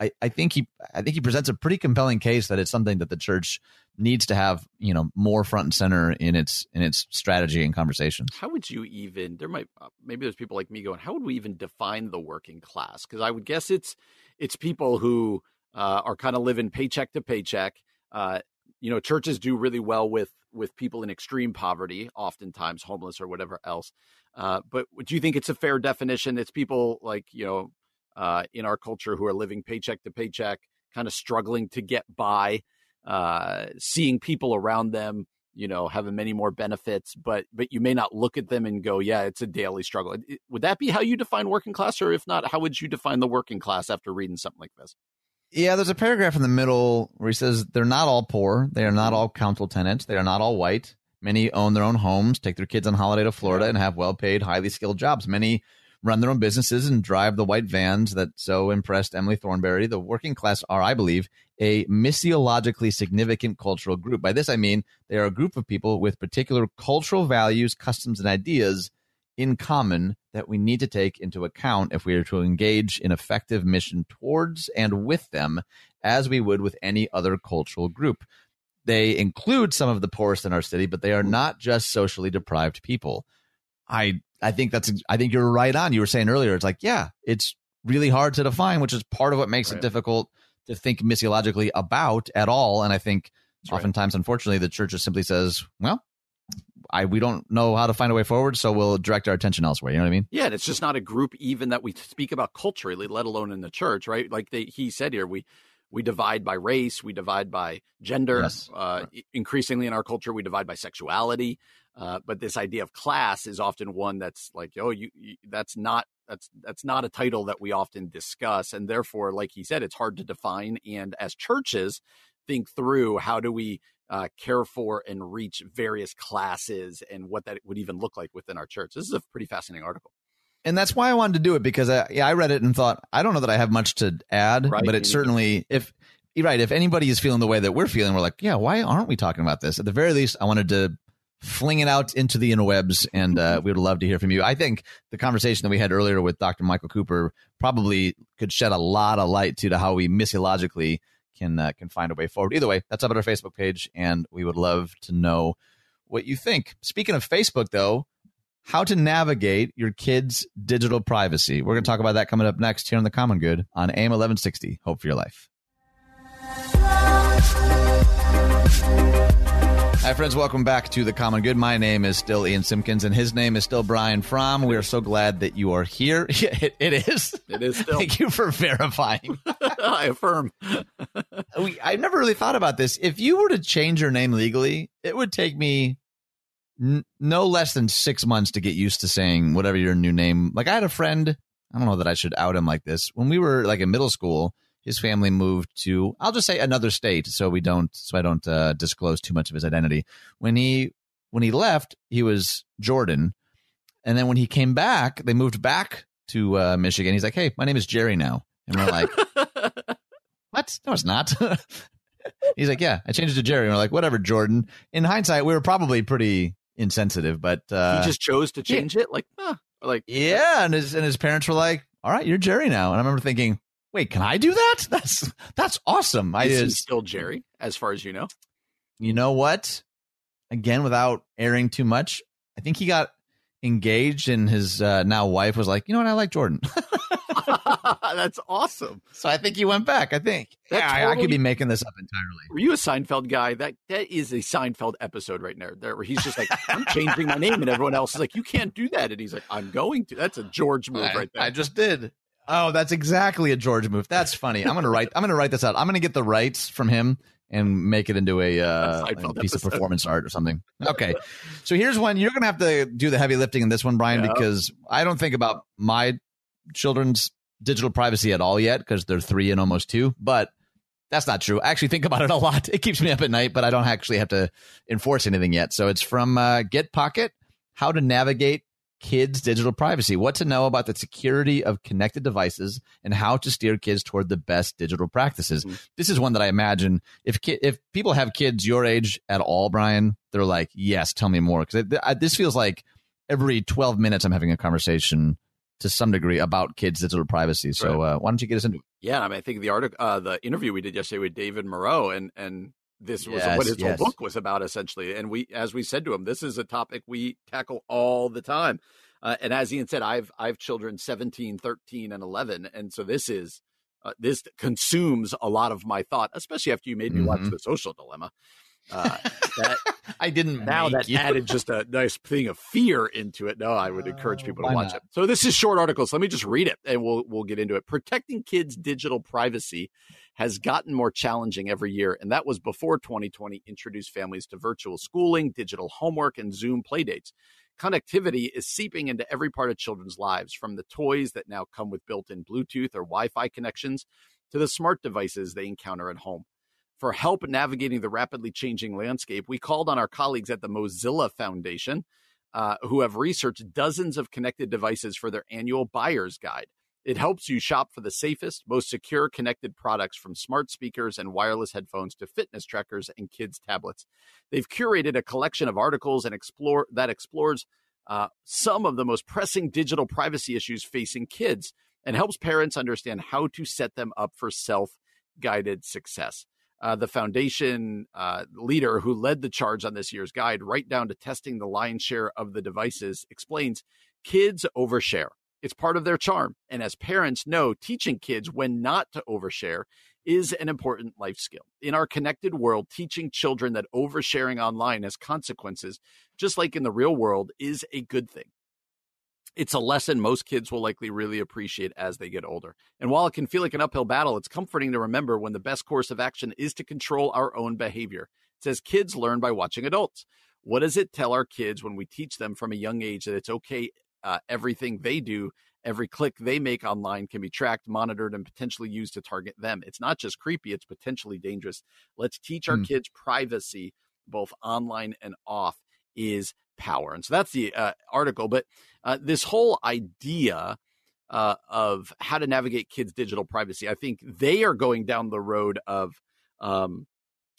I, I think he I think he presents a pretty compelling case that it's something that the church needs to have you know more front and center in its in its strategy and conversation. How would you even there might uh, maybe there's people like me going how would we even define the working class because I would guess it's it's people who uh, are kind of living paycheck to paycheck. Uh, you know, churches do really well with with people in extreme poverty, oftentimes homeless or whatever else. Uh, but do you think it's a fair definition? It's people like you know uh, in our culture who are living paycheck to paycheck, kind of struggling to get by, uh, seeing people around them, you know, having many more benefits, but but you may not look at them and go, yeah, it's a daily struggle. Would that be how you define working class, or if not, how would you define the working class after reading something like this? Yeah, there's a paragraph in the middle where he says they're not all poor, they are not all council tenants, they are not all white. Many own their own homes, take their kids on holiday to Florida, and have well paid, highly skilled jobs. Many run their own businesses and drive the white vans that so impressed Emily Thornberry. The working class are, I believe, a missiologically significant cultural group. By this, I mean they are a group of people with particular cultural values, customs, and ideas in common that we need to take into account if we are to engage in effective mission towards and with them as we would with any other cultural group. They include some of the poorest in our city, but they are not just socially deprived people. I I think that's I think you're right on. You were saying earlier, it's like, yeah, it's really hard to define, which is part of what makes right. it difficult to think missiologically about at all. And I think that's oftentimes, right. unfortunately, the church just simply says, well, I we don't know how to find a way forward, so we'll direct our attention elsewhere. You know what I mean? Yeah, and it's just not a group even that we speak about culturally, let alone in the church, right? Like they, he said here, we we divide by race, we divide by gender. Yes. Uh, increasingly in our culture, we divide by sexuality. Uh, but this idea of class is often one that's like, oh, you, you, that's not that's that's not a title that we often discuss, and therefore, like he said, it's hard to define. And as churches think through how do we uh, care for and reach various classes and what that would even look like within our church. This is a pretty fascinating article. And that's why I wanted to do it because I, yeah, I read it and thought I don't know that I have much to add, right. but it certainly if right if anybody is feeling the way that we're feeling, we're like, yeah, why aren't we talking about this? At the very least, I wanted to fling it out into the interwebs, and uh, we would love to hear from you. I think the conversation that we had earlier with Dr. Michael Cooper probably could shed a lot of light to, to how we missiologically can uh, can find a way forward. Either way, that's up at our Facebook page, and we would love to know what you think. Speaking of Facebook, though, how to navigate your kids' digital privacy. We're going to talk about that coming up next here on the Common Good on AM 1160. Hope for your life. Hi, friends. Welcome back to The Common Good. My name is still Ian Simpkins, and his name is still Brian Fromm. We are so glad that you are here. it, it is. It is still. Thank you for verifying. I affirm. we, I've never really thought about this. If you were to change your name legally, it would take me n- no less than six months to get used to saying whatever your new name. Like, I had a friend, I don't know that I should out him like this. When we were like in middle school, his family moved to I'll just say another state so we don't so I don't uh, disclose too much of his identity. When he when he left, he was Jordan, and then when he came back, they moved back to uh, Michigan. He's like, "Hey, my name is Jerry now," and we're like, "What? No, it's not." He's like, "Yeah, I changed it to Jerry." And we're like, "Whatever, Jordan." In hindsight, we were probably pretty insensitive, but uh, he just chose to change yeah. it. Like, huh. like yeah, and his and his parents were like, "All right, you're Jerry now." And I remember thinking, Wait, can I do that? That's that's awesome. I is he still Jerry, as far as you know? You know what? Again, without airing too much, I think he got engaged, and his uh, now wife was like, "You know what? I like Jordan." That's awesome. So I think you went back. I think. yeah, totally, I, I, could be making this up entirely. Were you a Seinfeld guy? That that is a Seinfeld episode right there. There, where he's just like, "I'm changing my name," and everyone else is like, "You can't do that," and he's like, "I'm going to." That's a George move I, right there. I just did. Oh, that's exactly a George move. That's funny. I'm gonna write. I'm gonna write this out. I'm gonna get the rights from him and make it into a, uh, a piece episode. of performance art or something. Okay, so here's one. You're gonna have to do the heavy lifting in this one, Brian, because I don't think about my children's digital privacy at all yet because they're three and almost two. But that's not true. I actually think about it a lot. It keeps me up at night, but I don't actually have to enforce anything yet. So it's from uh, Get Pocket: How to Navigate kids' digital privacy, what to know about the security of connected devices, and how to steer kids toward the best digital practices. Mm-hmm. This is one that I imagine if ki- if people have kids your age at all, Brian, they're like, yes, tell me more because this feels like every 12 minutes I'm having a conversation to some degree about kids' digital privacy. So right. uh, why don't you get us into it? Yeah, I mean, I think the article, uh, the interview we did yesterday with David Murrow, and and this was yes, what his yes. whole book was about essentially and we as we said to him this is a topic we tackle all the time uh, and as ian said i've i've children 17 13 and 11 and so this is uh, this consumes a lot of my thought especially after you made me mm-hmm. watch the social dilemma uh, that I didn't now that you. added just a nice thing of fear into it. No, I would encourage people to watch not? it. So this is short articles. Let me just read it and we'll we'll get into it. Protecting kids' digital privacy has gotten more challenging every year, and that was before 2020 introduced families to virtual schooling, digital homework, and Zoom playdates. Connectivity is seeping into every part of children's lives, from the toys that now come with built in Bluetooth or Wi Fi connections to the smart devices they encounter at home. For help navigating the rapidly changing landscape, we called on our colleagues at the Mozilla Foundation, uh, who have researched dozens of connected devices for their annual buyer's guide. It helps you shop for the safest, most secure connected products from smart speakers and wireless headphones to fitness trackers and kids' tablets. They've curated a collection of articles and explore that explores uh, some of the most pressing digital privacy issues facing kids and helps parents understand how to set them up for self guided success. Uh, the foundation uh, leader who led the charge on this year's guide, right down to testing the lion's share of the devices, explains kids overshare. It's part of their charm. And as parents know, teaching kids when not to overshare is an important life skill. In our connected world, teaching children that oversharing online has consequences, just like in the real world, is a good thing. It's a lesson most kids will likely really appreciate as they get older. And while it can feel like an uphill battle, it's comforting to remember when the best course of action is to control our own behavior. It says kids learn by watching adults. What does it tell our kids when we teach them from a young age that it's okay, uh, everything they do, every click they make online can be tracked, monitored, and potentially used to target them? It's not just creepy, it's potentially dangerous. Let's teach our mm. kids privacy, both online and off, is power. And so that's the uh, article. But uh, this whole idea uh, of how to navigate kids' digital privacy, I think they are going down the road of, um,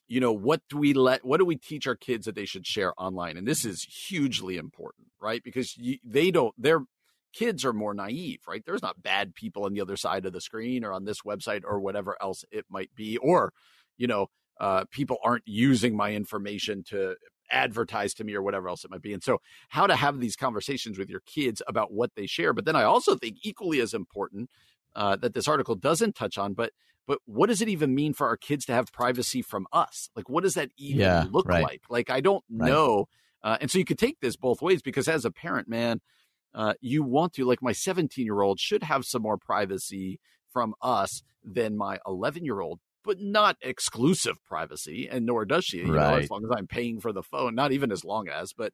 you know, what do we let, what do we teach our kids that they should share online? And this is hugely important, right? Because you, they don't, their kids are more naive, right? There's not bad people on the other side of the screen or on this website or whatever else it might be, or, you know, uh, people aren't using my information to advertise to me or whatever else it might be. And so, how to have these conversations with your kids about what they share. But then I also think equally as important uh, that this article doesn't touch on, but but what does it even mean for our kids to have privacy from us? Like, what does that even yeah, look right. like? Like, I don't right. know. Uh, and so you could take this both ways because as a parent, man, uh, you want to like my 17 year old should have some more privacy from us than my 11 year old but not exclusive privacy, and nor does she. You right. know, as long as I'm paying for the phone, not even as long as, but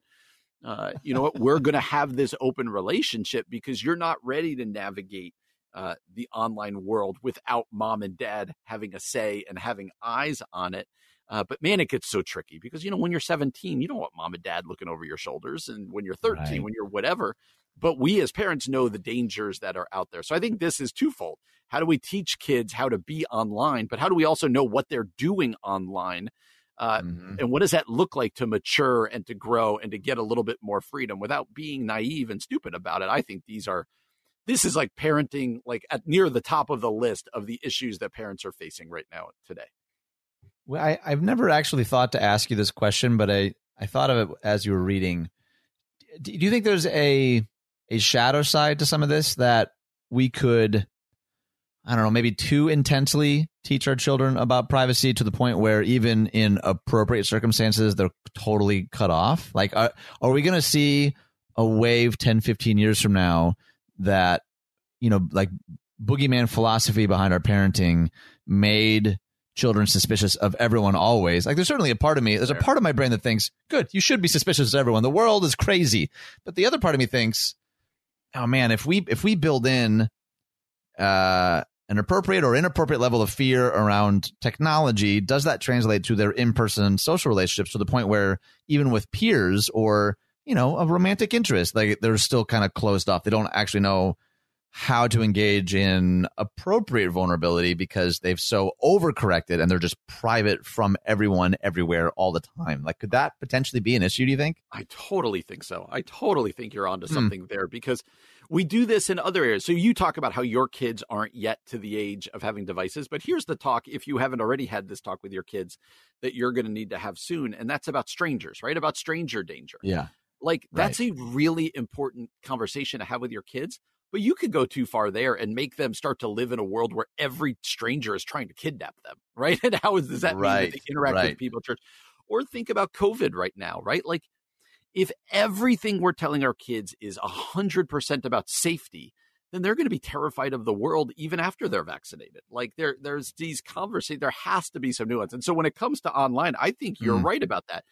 uh, you know what? We're going to have this open relationship because you're not ready to navigate uh, the online world without mom and dad having a say and having eyes on it. Uh, but man, it gets so tricky because you know when you're 17, you don't want mom and dad looking over your shoulders, and when you're 13, right. when you're whatever. But we as parents know the dangers that are out there. So I think this is twofold how do we teach kids how to be online but how do we also know what they're doing online uh, mm-hmm. and what does that look like to mature and to grow and to get a little bit more freedom without being naive and stupid about it i think these are this is like parenting like at near the top of the list of the issues that parents are facing right now today well I, i've never actually thought to ask you this question but i i thought of it as you were reading do you think there's a a shadow side to some of this that we could I don't know, maybe too intensely teach our children about privacy to the point where even in appropriate circumstances, they're totally cut off? Like, are, are we going to see a wave 10, 15 years from now that, you know, like boogeyman philosophy behind our parenting made children suspicious of everyone always? Like, there's certainly a part of me, there's a part of my brain that thinks, good, you should be suspicious of everyone. The world is crazy. But the other part of me thinks, oh man, if we, if we build in, uh, an appropriate or inappropriate level of fear around technology, does that translate to their in-person social relationships to the point where even with peers or, you know, a romantic interest, like they're still kind of closed off. They don't actually know how to engage in appropriate vulnerability because they've so overcorrected and they're just private from everyone everywhere all the time. Like, could that potentially be an issue, do you think? I totally think so. I totally think you're onto hmm. something there because we do this in other areas. So you talk about how your kids aren't yet to the age of having devices, but here's the talk if you haven't already had this talk with your kids that you're going to need to have soon and that's about strangers, right? About stranger danger. Yeah. Like that's right. a really important conversation to have with your kids, but you could go too far there and make them start to live in a world where every stranger is trying to kidnap them, right? And how is, does that right. mean that they interact right. with people at church? Or think about COVID right now, right? Like if everything we're telling our kids is 100% about safety, then they're going to be terrified of the world even after they're vaccinated. Like there, there's these conversations. There has to be some nuance. And so when it comes to online, I think you're mm. right about that.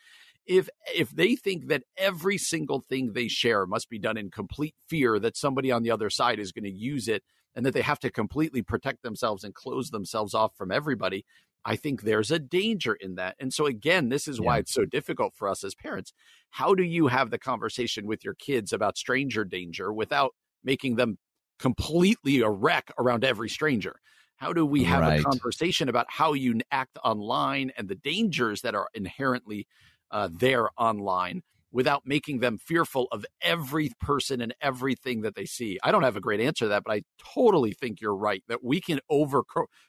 If if they think that every single thing they share must be done in complete fear that somebody on the other side is going to use it and that they have to completely protect themselves and close themselves off from everybody, I think there's a danger in that. And so, again, this is yeah. why it's so difficult for us as parents. How do you have the conversation with your kids about stranger danger without making them completely a wreck around every stranger? How do we have right. a conversation about how you act online and the dangers that are inherently uh, there online? without making them fearful of every person and everything that they see? I don't have a great answer to that, but I totally think you're right that we can over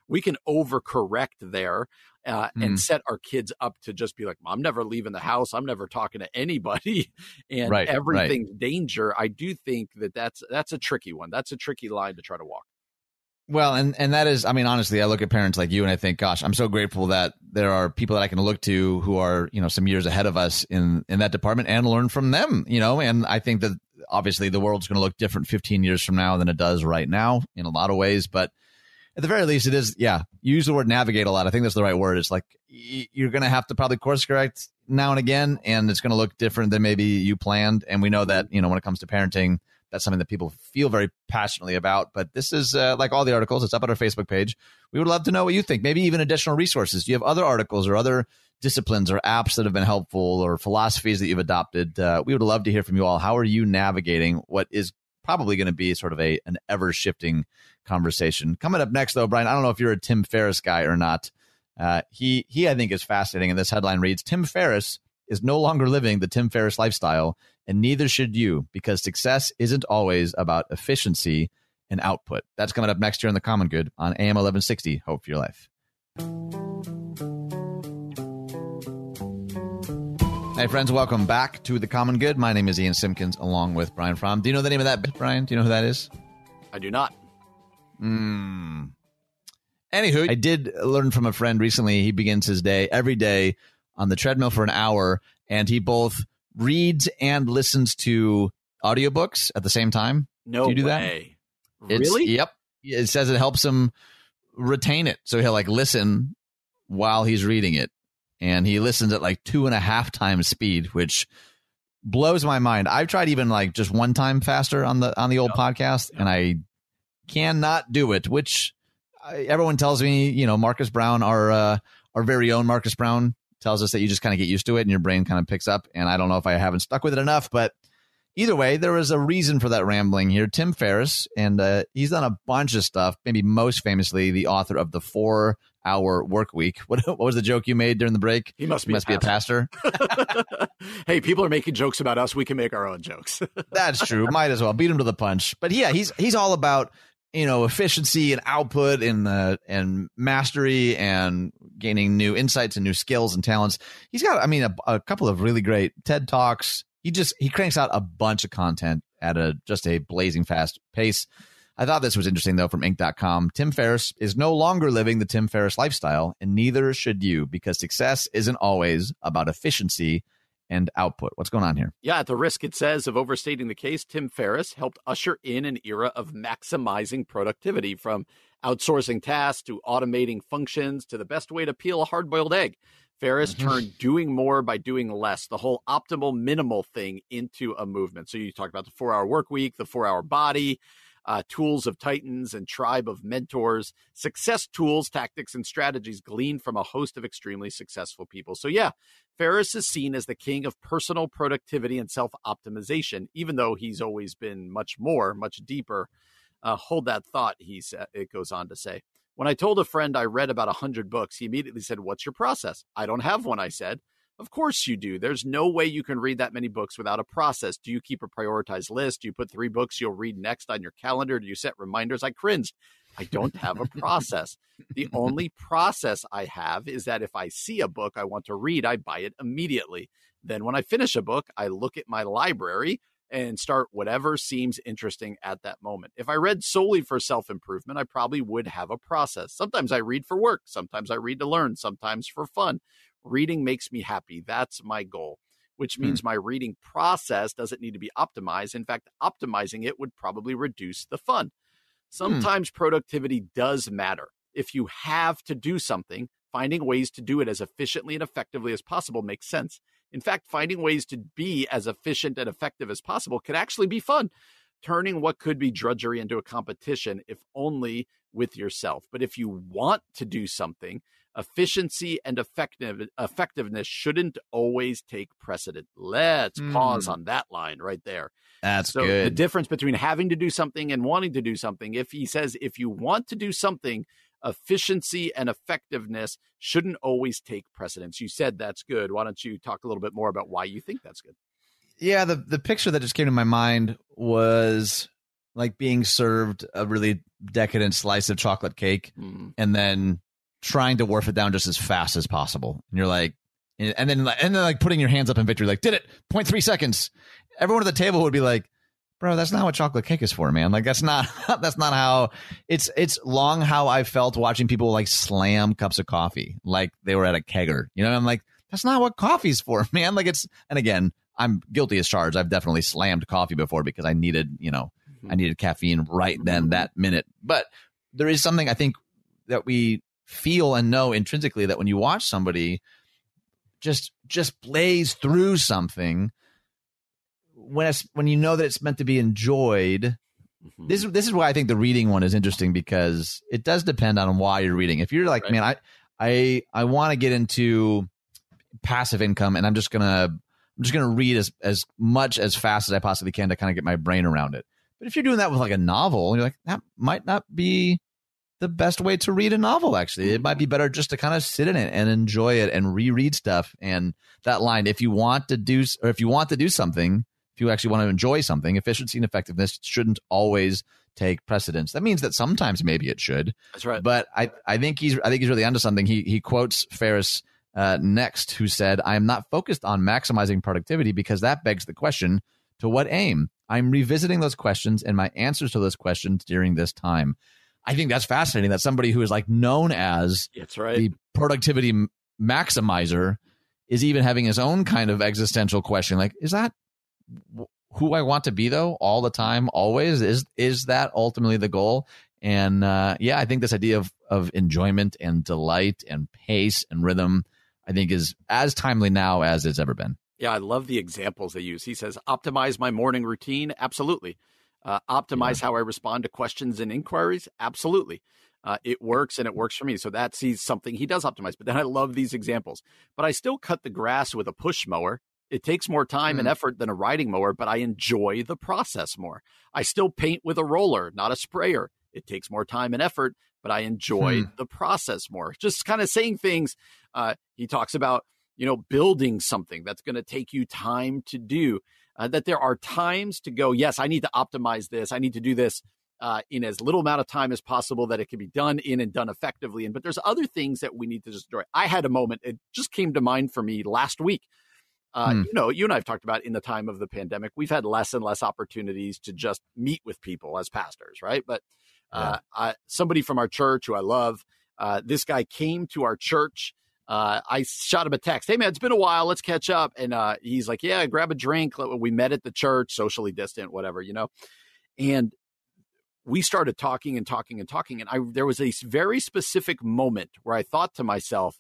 we can overcorrect there uh, mm. and hmm. set our kids up to just be like, I'm never leaving the house. I'm never talking to anybody, and right, everything's right. danger. I do think that that's that's a tricky one. That's a tricky line to try to walk. Well, and and that is, I mean, honestly, I look at parents like you, and I think, gosh, I'm so grateful that there are people that I can look to who are, you know, some years ahead of us in in that department and learn from them, you know. And I think that obviously the world's going to look different 15 years from now than it does right now in a lot of ways, but at the very least, it is, yeah. Use the word navigate a lot. I think that's the right word. It's like you're going to have to probably course correct now and again, and it's going to look different than maybe you planned. And we know that, you know, when it comes to parenting, that's something that people feel very passionately about. But this is uh, like all the articles, it's up on our Facebook page. We would love to know what you think. Maybe even additional resources. Do you have other articles or other disciplines or apps that have been helpful or philosophies that you've adopted? Uh, we would love to hear from you all. How are you navigating what is probably going to be sort of a an ever shifting conversation? Coming up next, though, Brian, I don't know if you're a Tim Ferriss guy or not. Uh, he he, I think, is fascinating. And this headline reads: Tim Ferriss is no longer living the Tim Ferriss lifestyle and neither should you because success isn't always about efficiency and output. That's coming up next year in the Common Good on AM 1160. Hope for your life. Hey, friends, welcome back to the Common Good. My name is Ian Simpkins along with Brian Fromm. Do you know the name of that bit, Brian? Do you know who that is? I do not. Hmm. Anywho, I did learn from a friend recently. He begins his day every day on the treadmill for an hour, and he both reads and listens to audiobooks at the same time? No do you do way. that? It's, really? Yep. It says it helps him retain it. So he'll like listen while he's reading it. And he listens at like two and a half times speed, which blows my mind. I've tried even like just one time faster on the on the old yep. podcast, yep. and I cannot do it. Which I, everyone tells me, you know, Marcus Brown, our uh, our very own Marcus Brown, tells us that you just kind of get used to it and your brain kind of picks up. And I don't know if I haven't stuck with it enough, but either way, there was a reason for that rambling here. Tim Ferriss, and uh, he's done a bunch of stuff, maybe most famously, the author of the four hour work week. What, what was the joke you made during the break? He must be, he must a, be pastor. a pastor. hey, people are making jokes about us. We can make our own jokes. That's true. Might as well beat him to the punch. But yeah, he's he's all about you know efficiency and output and uh, and mastery and gaining new insights and new skills and talents. He's got, I mean, a, a couple of really great TED talks. He just he cranks out a bunch of content at a just a blazing fast pace. I thought this was interesting though from Inc.com. Tim Ferriss is no longer living the Tim Ferriss lifestyle, and neither should you, because success isn't always about efficiency and output. What's going on here? Yeah, at the risk, it says, of overstating the case, Tim Ferriss helped usher in an era of maximizing productivity from outsourcing tasks to automating functions to the best way to peel a hard boiled egg. Ferriss mm-hmm. turned doing more by doing less, the whole optimal minimal thing into a movement. So you talked about the four hour work week, the four hour body, uh, tools of titans and tribe of mentors, success tools, tactics, and strategies gleaned from a host of extremely successful people. So, yeah, Ferriss is seen as the king of personal productivity and self optimization, even though he's always been much more, much deeper. Uh, hold that thought, he said, it goes on to say. When I told a friend I read about a 100 books, he immediately said, What's your process? I don't have one, I said. Of course you do. There's no way you can read that many books without a process. Do you keep a prioritized list? Do you put three books you'll read next on your calendar? Do you set reminders? I cringed. I don't have a process. the only process I have is that if I see a book I want to read, I buy it immediately. Then, when I finish a book, I look at my library and start whatever seems interesting at that moment. If I read solely for self improvement, I probably would have a process. Sometimes I read for work, sometimes I read to learn, sometimes for fun. Reading makes me happy. That's my goal, which hmm. means hmm. my reading process doesn't need to be optimized. In fact, optimizing it would probably reduce the fun. Hmm. Sometimes hmm. productivity does matter. If you have to do something, finding ways to do it as efficiently and effectively as possible makes sense. In fact, finding ways to be as efficient and effective as possible can actually be fun, turning what could be drudgery into a competition, if only with yourself. But if you want to do something, efficiency and effective effectiveness shouldn't always take precedent. Let's mm. pause on that line right there. That's so good. The difference between having to do something and wanting to do something. If he says if you want to do something, efficiency and effectiveness shouldn't always take precedence. You said that's good. Why don't you talk a little bit more about why you think that's good? Yeah, the the picture that just came to my mind was like being served a really decadent slice of chocolate cake Mm. and then trying to wharf it down just as fast as possible. And you're like, and then and then like putting your hands up in victory, like did it, 0.3 seconds. Everyone at the table would be like, bro, that's not what chocolate cake is for, man. Like that's not that's not how it's it's long how I felt watching people like slam cups of coffee like they were at a kegger. You know, I'm like, that's not what coffee's for, man. Like it's and again, I'm guilty as charged. I've definitely slammed coffee before because I needed, you know, mm-hmm. I needed caffeine right then that minute. But there is something I think that we feel and know intrinsically that when you watch somebody just just blaze through something when it's when you know that it's meant to be enjoyed Mhm. this this is why I think the reading one is interesting because it does depend on why you're reading. If you're like, Right. man, I I I want to get into passive income and I'm just gonna I'm just gonna read as as much as fast as I possibly can to kind of get my brain around it. But if you're doing that with like a novel, you're like, that might not be the best way to read a novel, actually. It might be better just to kind of sit in it and enjoy it and reread stuff. And that line, if you want to do or if you want to do something, if you actually want to enjoy something, efficiency and effectiveness shouldn't always take precedence. That means that sometimes maybe it should. That's right. But I, I think he's I think he's really onto something. He he quotes Ferriss uh, next, who said, "I am not focused on maximizing productivity because that begs the question: to what aim? I'm revisiting those questions and my answers to those questions during this time." I think that's fascinating. That somebody who is like known as That's right. the productivity maximizer is even having his own kind of existential question like is that who i want to be though all the time always is is that ultimately the goal and uh, yeah i think this idea of of enjoyment and delight and pace and rhythm i think is as timely now as it's ever been Yeah, I love the examples they use. He says, optimize my morning routine. Absolutely. Uh, optimize how I respond to questions and inquiries. Absolutely. Uh, it works and it works for me. So that's he's something he does optimize. But then I love these examples. But I still cut the grass with a push mower. It takes more time and Mm. effort than a riding mower, but I enjoy the process more. I still paint with a roller, not a sprayer. It takes more time and effort, but I enjoy Hmm. the process more. Just kind of saying things. Uh, he talks about you know, building something that's going to take you time to do. Uh, that there are times to go, yes, I need to optimize this. I need to do this uh, in as little amount of time as possible that it can be done in and done effectively. And but there's other things that we need to just enjoy. I had a moment; it just came to mind for me last week. Uh, Hmm. You know, you and I have talked about in the time of the pandemic, we've had less and less opportunities to just meet with people as pastors, right? But uh, I, somebody from our church who I love, uh, this guy came to our church uh, I shot him a text. Hey man, it's been a while. Let's catch up. And uh, he's like, yeah, grab a drink. We met at the church, socially distant, whatever, you know. And we started talking and talking and talking. And I there was a very specific moment where I thought to myself,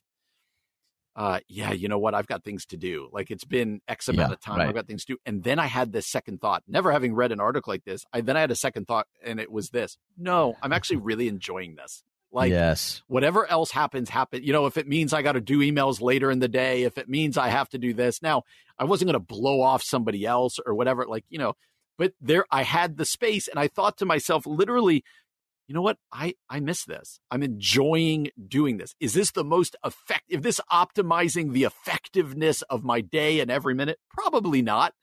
uh, yeah, you know what? I've got things to do. Like it's been X amount Yeah, of time. right. I've got things to do. And then I had this second thought. Never having read an article like this, I then I had a second thought, and it was this: No, I'm actually really enjoying this. Like yes. whatever else happens happen you know if it means i got to do emails later in the day if it means i have to do this. Now i wasn't going to blow off somebody else or whatever like you know but there i had the space and i thought to myself literally you know what? I i miss this. I'm enjoying doing this. Is this the most effective Is this optimizing the effectiveness of my day and every minute? Probably not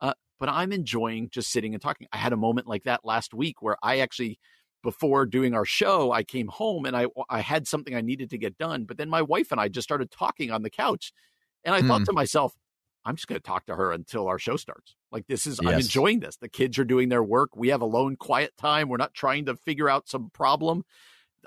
uh, but i'm enjoying just sitting and talking. I had a moment like that last week where i actually before doing our show, I came home and I I had something I needed to get done. But then my wife and I just started talking on the couch, and I Hmm. thought to myself, I'm just going to talk to her until our show starts. Like this is I'm enjoying this. The kids are doing their work. We have alone, quiet time. We're not trying to figure out some problem.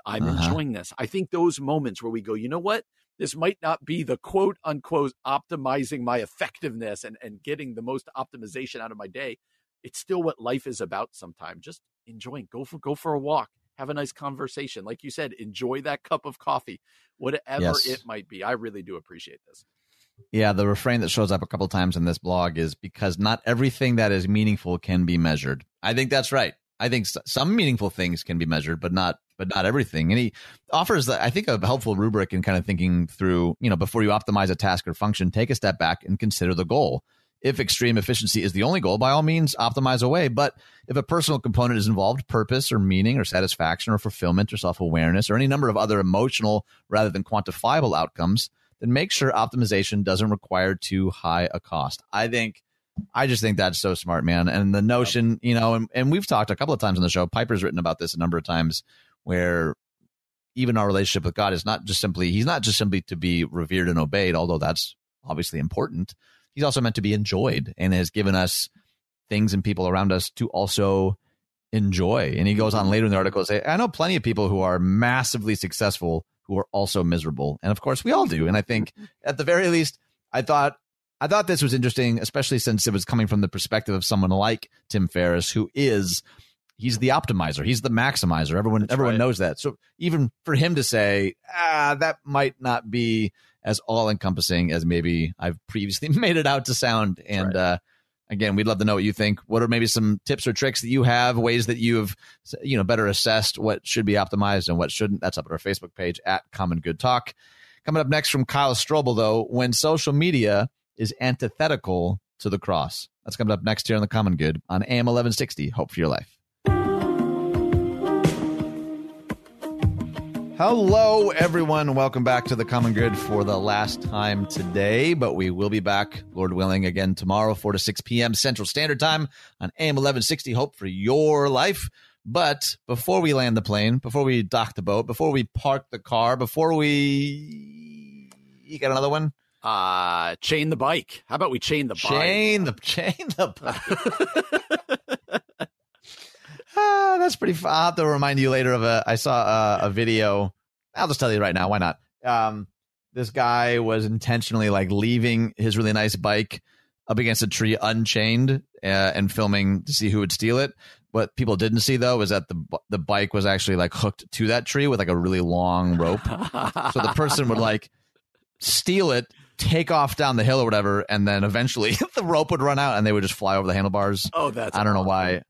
I'm Uh-huh. enjoying this. I think those moments where we go, you know what? This might not be the quote unquote optimizing my effectiveness and, and getting the most optimization out of my day. It's still what life is about sometimes. Just enjoying. Go for go for a walk. Have a nice conversation. Like you said, enjoy that cup of coffee, whatever Yes. it might be. I really do appreciate this. Yeah, the refrain that shows up a couple times in this blog is because not everything that is meaningful can be measured. I think that's right. I think some meaningful things can be measured, but not but not everything. And he offers, I think, a helpful rubric in kind of thinking through. You know, before you optimize a task or function, take a step back and consider the goal. If extreme efficiency is the only goal, by all means, optimize away. But if a personal component is involved, purpose or meaning or satisfaction or fulfillment or self awareness or any number of other emotional rather than quantifiable outcomes, then make sure optimization doesn't require too high a cost. I think I just think that's so smart, man. And the notion, you know, and, and we've talked a couple of times on the show. Piper's written about this a number of times, where even our relationship with God is not just simply He's not just simply to be revered and obeyed, although that's obviously important. He's also meant to be enjoyed, and has given us things and people around us to also enjoy. And he goes on later in the article to say, I know plenty of people who are massively successful who are also miserable. And of course we all do. And I think at the very least, I thought I thought this was interesting, especially since it was coming from the perspective of someone like Tim Ferriss, who is he's the optimizer, he's the maximizer. Everyone That's everyone right. knows that. So even for him to say, ah, that might not be as all encompassing as maybe I've previously made it out to sound. And right. uh again, we'd love to know what you think. What are maybe some tips or tricks that you have, ways that you have, you know, better assessed what should be optimized and what shouldn't? That's up at our Facebook page at Common Good Talk. Coming up next from Kyle Strobel, though, when social media is antithetical to the cross. That's coming up next here on the Common Good on AM 1160. Hope for your life. Hello, everyone. Welcome back to the Common Good for the last time today, but we will be back, Lord willing, again tomorrow, 4 to 6 p.m. Central Standard Time on AM 1160. Hope for your life. But before we land the plane, before we dock the boat, before we park the car, before we. You got another one? Uh, chain the bike. How about we chain the bike? Chain the chain the bike. ah, that's pretty fun. I'll have to remind you later of a. I saw a, a video. I'll just tell you right now. Why not? Um, this guy was intentionally like leaving his really nice bike up against a tree unchained uh, and filming to see who would steal it. What people didn't see though was that the the bike was actually like hooked to that tree with like a really long rope. so the person would like steal it, take off down the hill or whatever, and then eventually the rope would run out and they would just fly over the handlebars. oh, that's I don't know why.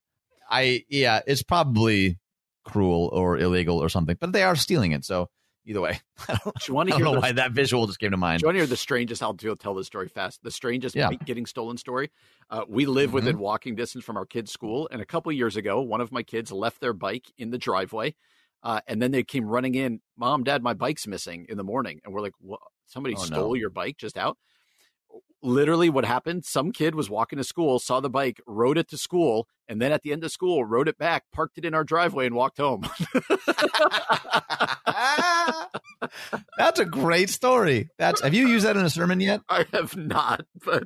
I yeah, it's probably cruel or illegal or something, but they are stealing it. So either way, I don't, Do you want I to don't hear know the, why that visual just came to do mind. you want to hear the strangest? I'll tell the story fast. The strangest Yeah. getting stolen story. Uh, we live Mhm. within walking distance from our kids' school, and a couple years ago, one of my kids left their bike in the driveway, uh, and then they came running in. Mom, Dad, my bike's missing in the morning, and we're like, "What? Somebody Oh, stole no. your bike just out?" Literally, what happened? Some kid was walking to school, saw the bike, rode it to school, and then at the end of school, rode it back, parked it in our driveway, and walked home. That's a great story. That's have you used that in a sermon yet? I have not, but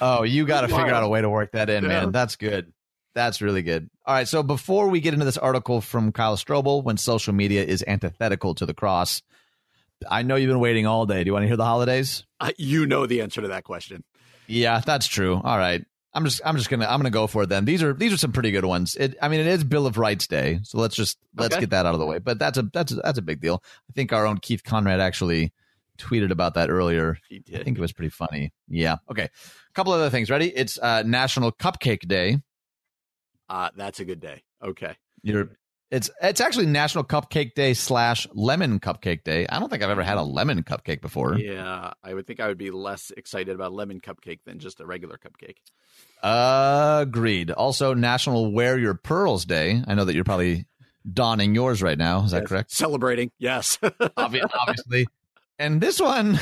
Oh, you got to figure out a way to work that in, Yeah. man. That's good. That's really good. All right. So before we get into this article from Kyle Strobel, when social media is antithetical to the cross, I know you've been waiting all day. Do you want to hear the holidays? uh, you know the answer to that question. Yeah, that's true. All right. I'm just I'm just gonna I'm gonna go for it then. These are these are some pretty good ones. It I mean it is Bill of Rights Day, so let's just let's Okay. get that out of the way. But that's a that's a, that's a big deal. I think our own Keith Conrad actually tweeted about that earlier. He did. I think it was pretty funny. Yeah. Okay. A couple other things. Ready? It's uh, National Cupcake Day. Uh, that's a good day. Okay. You're it's it's actually National Cupcake Day slash Lemon Cupcake Day. I don't think I've ever had a lemon cupcake before. Yeah, I would think I would be less excited about lemon cupcake than just a regular cupcake. Agreed. Also, National Wear Your Pearls Day. I know that you're probably donning yours right now. Is that Yes. correct? Celebrating, yes. Obvi- obviously. And this one,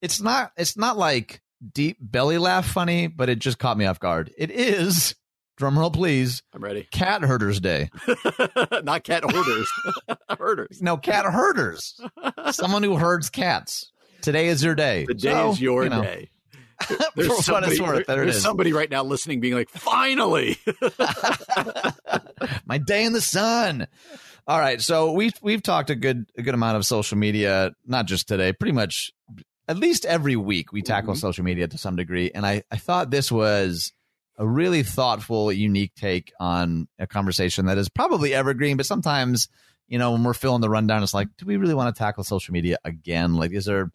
it's not it's not like deep belly laugh funny, but it just caught me off guard. It is, drumroll please, I'm ready. Cat Herders Day. Not cat hoarders, herders. No, cat herders. Someone who herds cats. Today is your day. The day So, is your you know, day. What it's worth, there it there's is. somebody right now listening, being like, "Finally!" My day in the sun. All right, so we've we've talked a good a good amount of social media, not just today, pretty much at least every week we tackle Mhm. social media to some degree, and I I thought this was a really thoughtful, unique take on a conversation that is probably evergreen, but sometimes you know when we're filling the rundown, it's like, do we really want to tackle social media again? Like, is there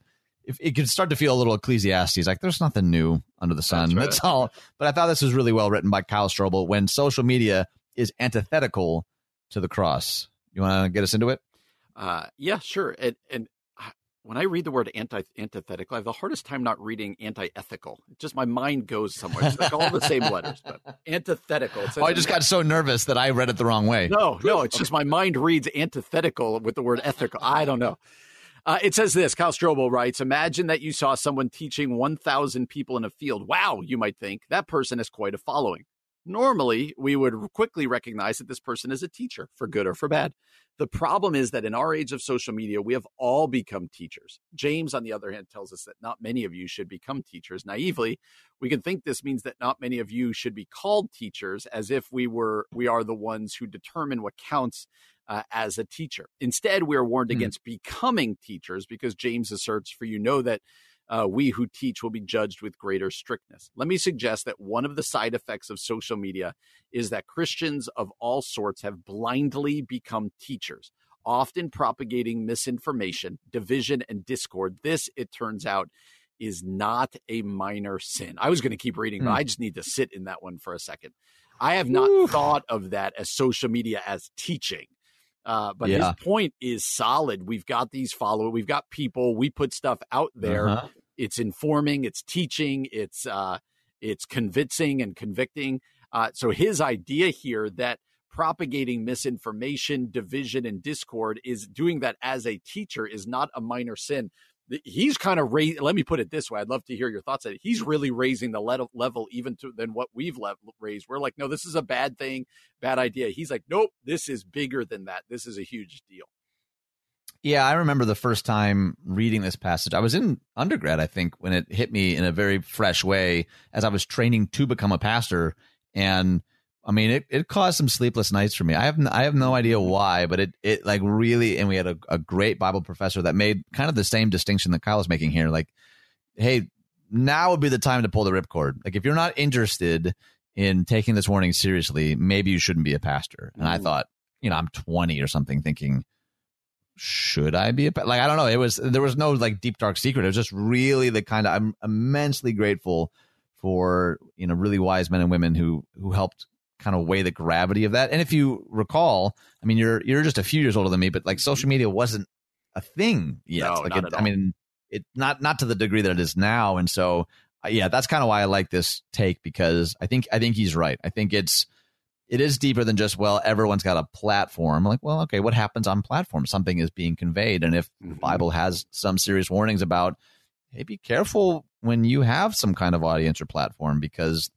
if it could start to feel a little Ecclesiastes, like there's nothing new under the sun. That's right. That's all. But I thought this was really well written by Kyle Strobel when social media is antithetical to the cross. You want to get us into it? Uh, yeah, sure. And and when I read the word anti antithetical, I have the hardest time not reading anti ethical. Just my mind goes somewhere. It's like all the same letters, but antithetical. Oh, I just got so nervous that I read it the wrong way. no, no. It's just my mind reads antithetical with the word ethical. I don't know. Uh, it says this Kyle Strobel writes Imagine that you saw someone teaching 1,000 people in a field. Wow, you might think that person has quite a following. Normally, we would quickly recognize that this person is a teacher, for good or for bad. The problem is that in our age of social media, we have all become teachers. James, on the other hand, tells us that not many of you should become teachers. Naively, we can think this means that not many of you should be called teachers, as if we were we are the ones who determine what counts uh, as a teacher. Instead, we are warned hmm. against becoming teachers because James asserts, "For you know that." Uh, we who teach will be judged with greater strictness. Let me suggest that one of the side effects of social media is that Christians of all sorts have blindly become teachers, often propagating misinformation, division, and discord. This, it turns out, is not a minor sin. I was going to keep reading, but hmm. I just need to sit in that one for a second. I have not Oof. thought of that as social media as teaching. Uh, but yeah. his point is solid. We've got these followers, we've got people, we put stuff out there. Uh-huh. It's informing, it's teaching, it's uh, it's convincing and convicting. Uh, so his idea here that propagating misinformation, division, and discord is doing that as a teacher is not a minor sin he's kind of raised. Let me put it this way: I'd love to hear your thoughts on it. He's really raising the level, even to than what we've raised. We're like, no, this is a bad thing, bad idea. He's like, nope, this is bigger than that. This is a huge deal. Yeah, I remember the first time reading this passage. I was in undergrad, I think, when it hit me in a very fresh way as I was training to become a pastor, and I mean, it, it caused some sleepless nights for me. I have I have no idea why, but it it like really, and we had a, a great Bible professor that made kind of the same distinction that Kyle is making here. Like, hey, now would be the time to pull the ripcord. Like, if you're not interested in taking this warning seriously, maybe you shouldn't be a pastor. And I mm. thought, you know, I'm 20 or something, thinking, should I be a like? I don't know. It was there was no like deep dark secret. It was just really the kind of I'm immensely grateful for you know really wise men and women who who helped kind of weigh the gravity of that. And if you recall, I mean, you're you're just a few years older than me, but like social media wasn't a thing yet. No, like it, I mean, it not not to the degree that it is now. And so, uh, yeah, that's kind of why I like this take because I think I think he's right. I think it's it is deeper than just well, everyone's got a platform. Like, well, okay, what happens on platform? Something is being conveyed, and if mm-hmm. the Bible has some serious warnings about, hey, be careful when you have some kind of audience or platform because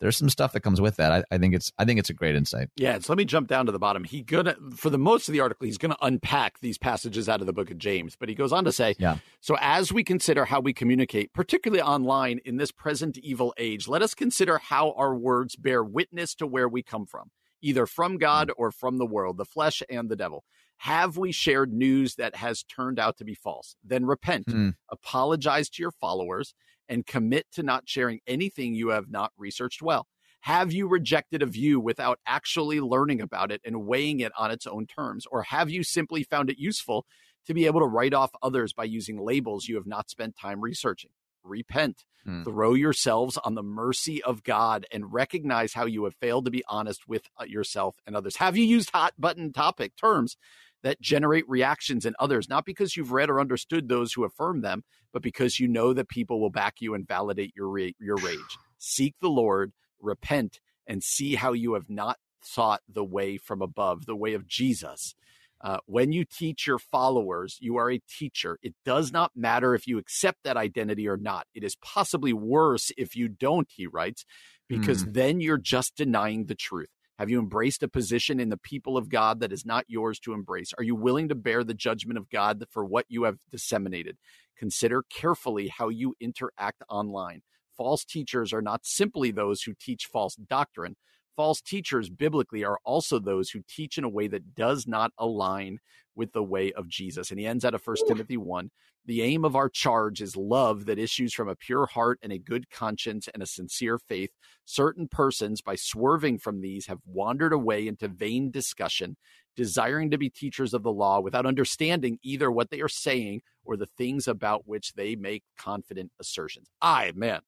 there's some stuff that comes with that. I, I, think it's I think it's a great insight. Yeah, so let me jump down to the bottom. He gonna for the most of the article, he's gonna unpack these passages out of the book of James, but he goes on to say, yeah. So as we consider how we communicate, particularly online in this present evil age, let us consider how our words bear witness to where we come from, either from God or from the world, the flesh and the devil. Have we shared news that has turned out to be false? Then repent, mm. apologize to your followers, and commit to not sharing anything you have not researched well? Have you rejected a view without actually learning about it and weighing it on its own terms? Or have you simply found it useful to be able to write off others by using labels you have not spent time researching? Repent, hmm. throw yourselves on the mercy of God, and recognize how you have failed to be honest with uh, yourself and others. Have you used hot button topic terms that generate reactions in others, not because you've read or understood those who affirm them, but because you know that people will back you and validate your ra- your rage. Seek the Lord, repent, and see how you have not sought the way from above, the way of Jesus. Uh, when you teach your followers, you are a teacher. It does not matter if you accept that identity or not. It is possibly worse if you don't, he writes, because mm. then you're just denying the truth. Have you embraced a position in the people of God that is not yours to embrace? Are you willing to bear the judgment of God for what you have disseminated? Consider carefully how you interact online. False teachers are not simply those who teach false doctrine. False teachers biblically are also those who teach in a way that does not align with the way of Jesus. And he ends out of 1 Timothy 1 the aim of our charge is love that issues from a pure heart and a good conscience and a sincere faith. Certain persons, by swerving from these, have wandered away into vain discussion, desiring to be teachers of the law without understanding either what they are saying or the things about which they make confident assertions. I, man,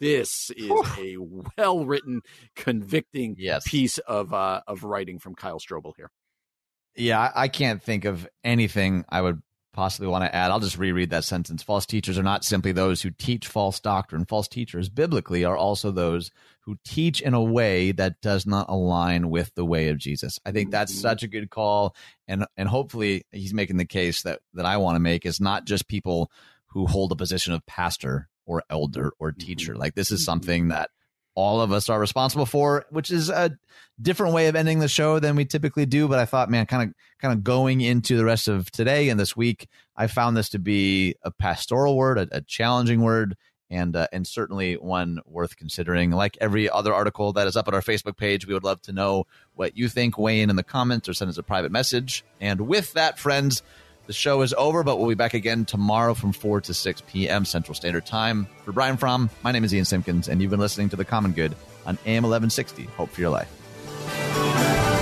this is a well written, convicting yes. piece of uh, of writing from Kyle Strobel here. Yeah, I can't think of anything I would possibly want to add. I'll just reread that sentence. False teachers are not simply those who teach false doctrine. False teachers, biblically, are also those who teach in a way that does not align with the way of Jesus. I think that's mm-hmm. such a good call, and and hopefully he's making the case that that I want to make is not just people who hold a position of pastor or elder or teacher. Mm-hmm. Like this is something that all of us are responsible for, which is a different way of ending the show than we typically do. But I thought, man, kind of kind of going into the rest of today and this week, I found this to be a pastoral word, a, a challenging word, and uh, and certainly one worth considering. Like every other article that is up at our Facebook page, we would love to know what you think. Weigh in in the comments or send us a private message. And with that, friends. The show is over, but we'll be back again tomorrow from 4 to 6 p.m. Central Standard Time. For Brian Fromm, my name is Ian Simpkins, and you've been listening to The Common Good on AM 1160. Hope for your life.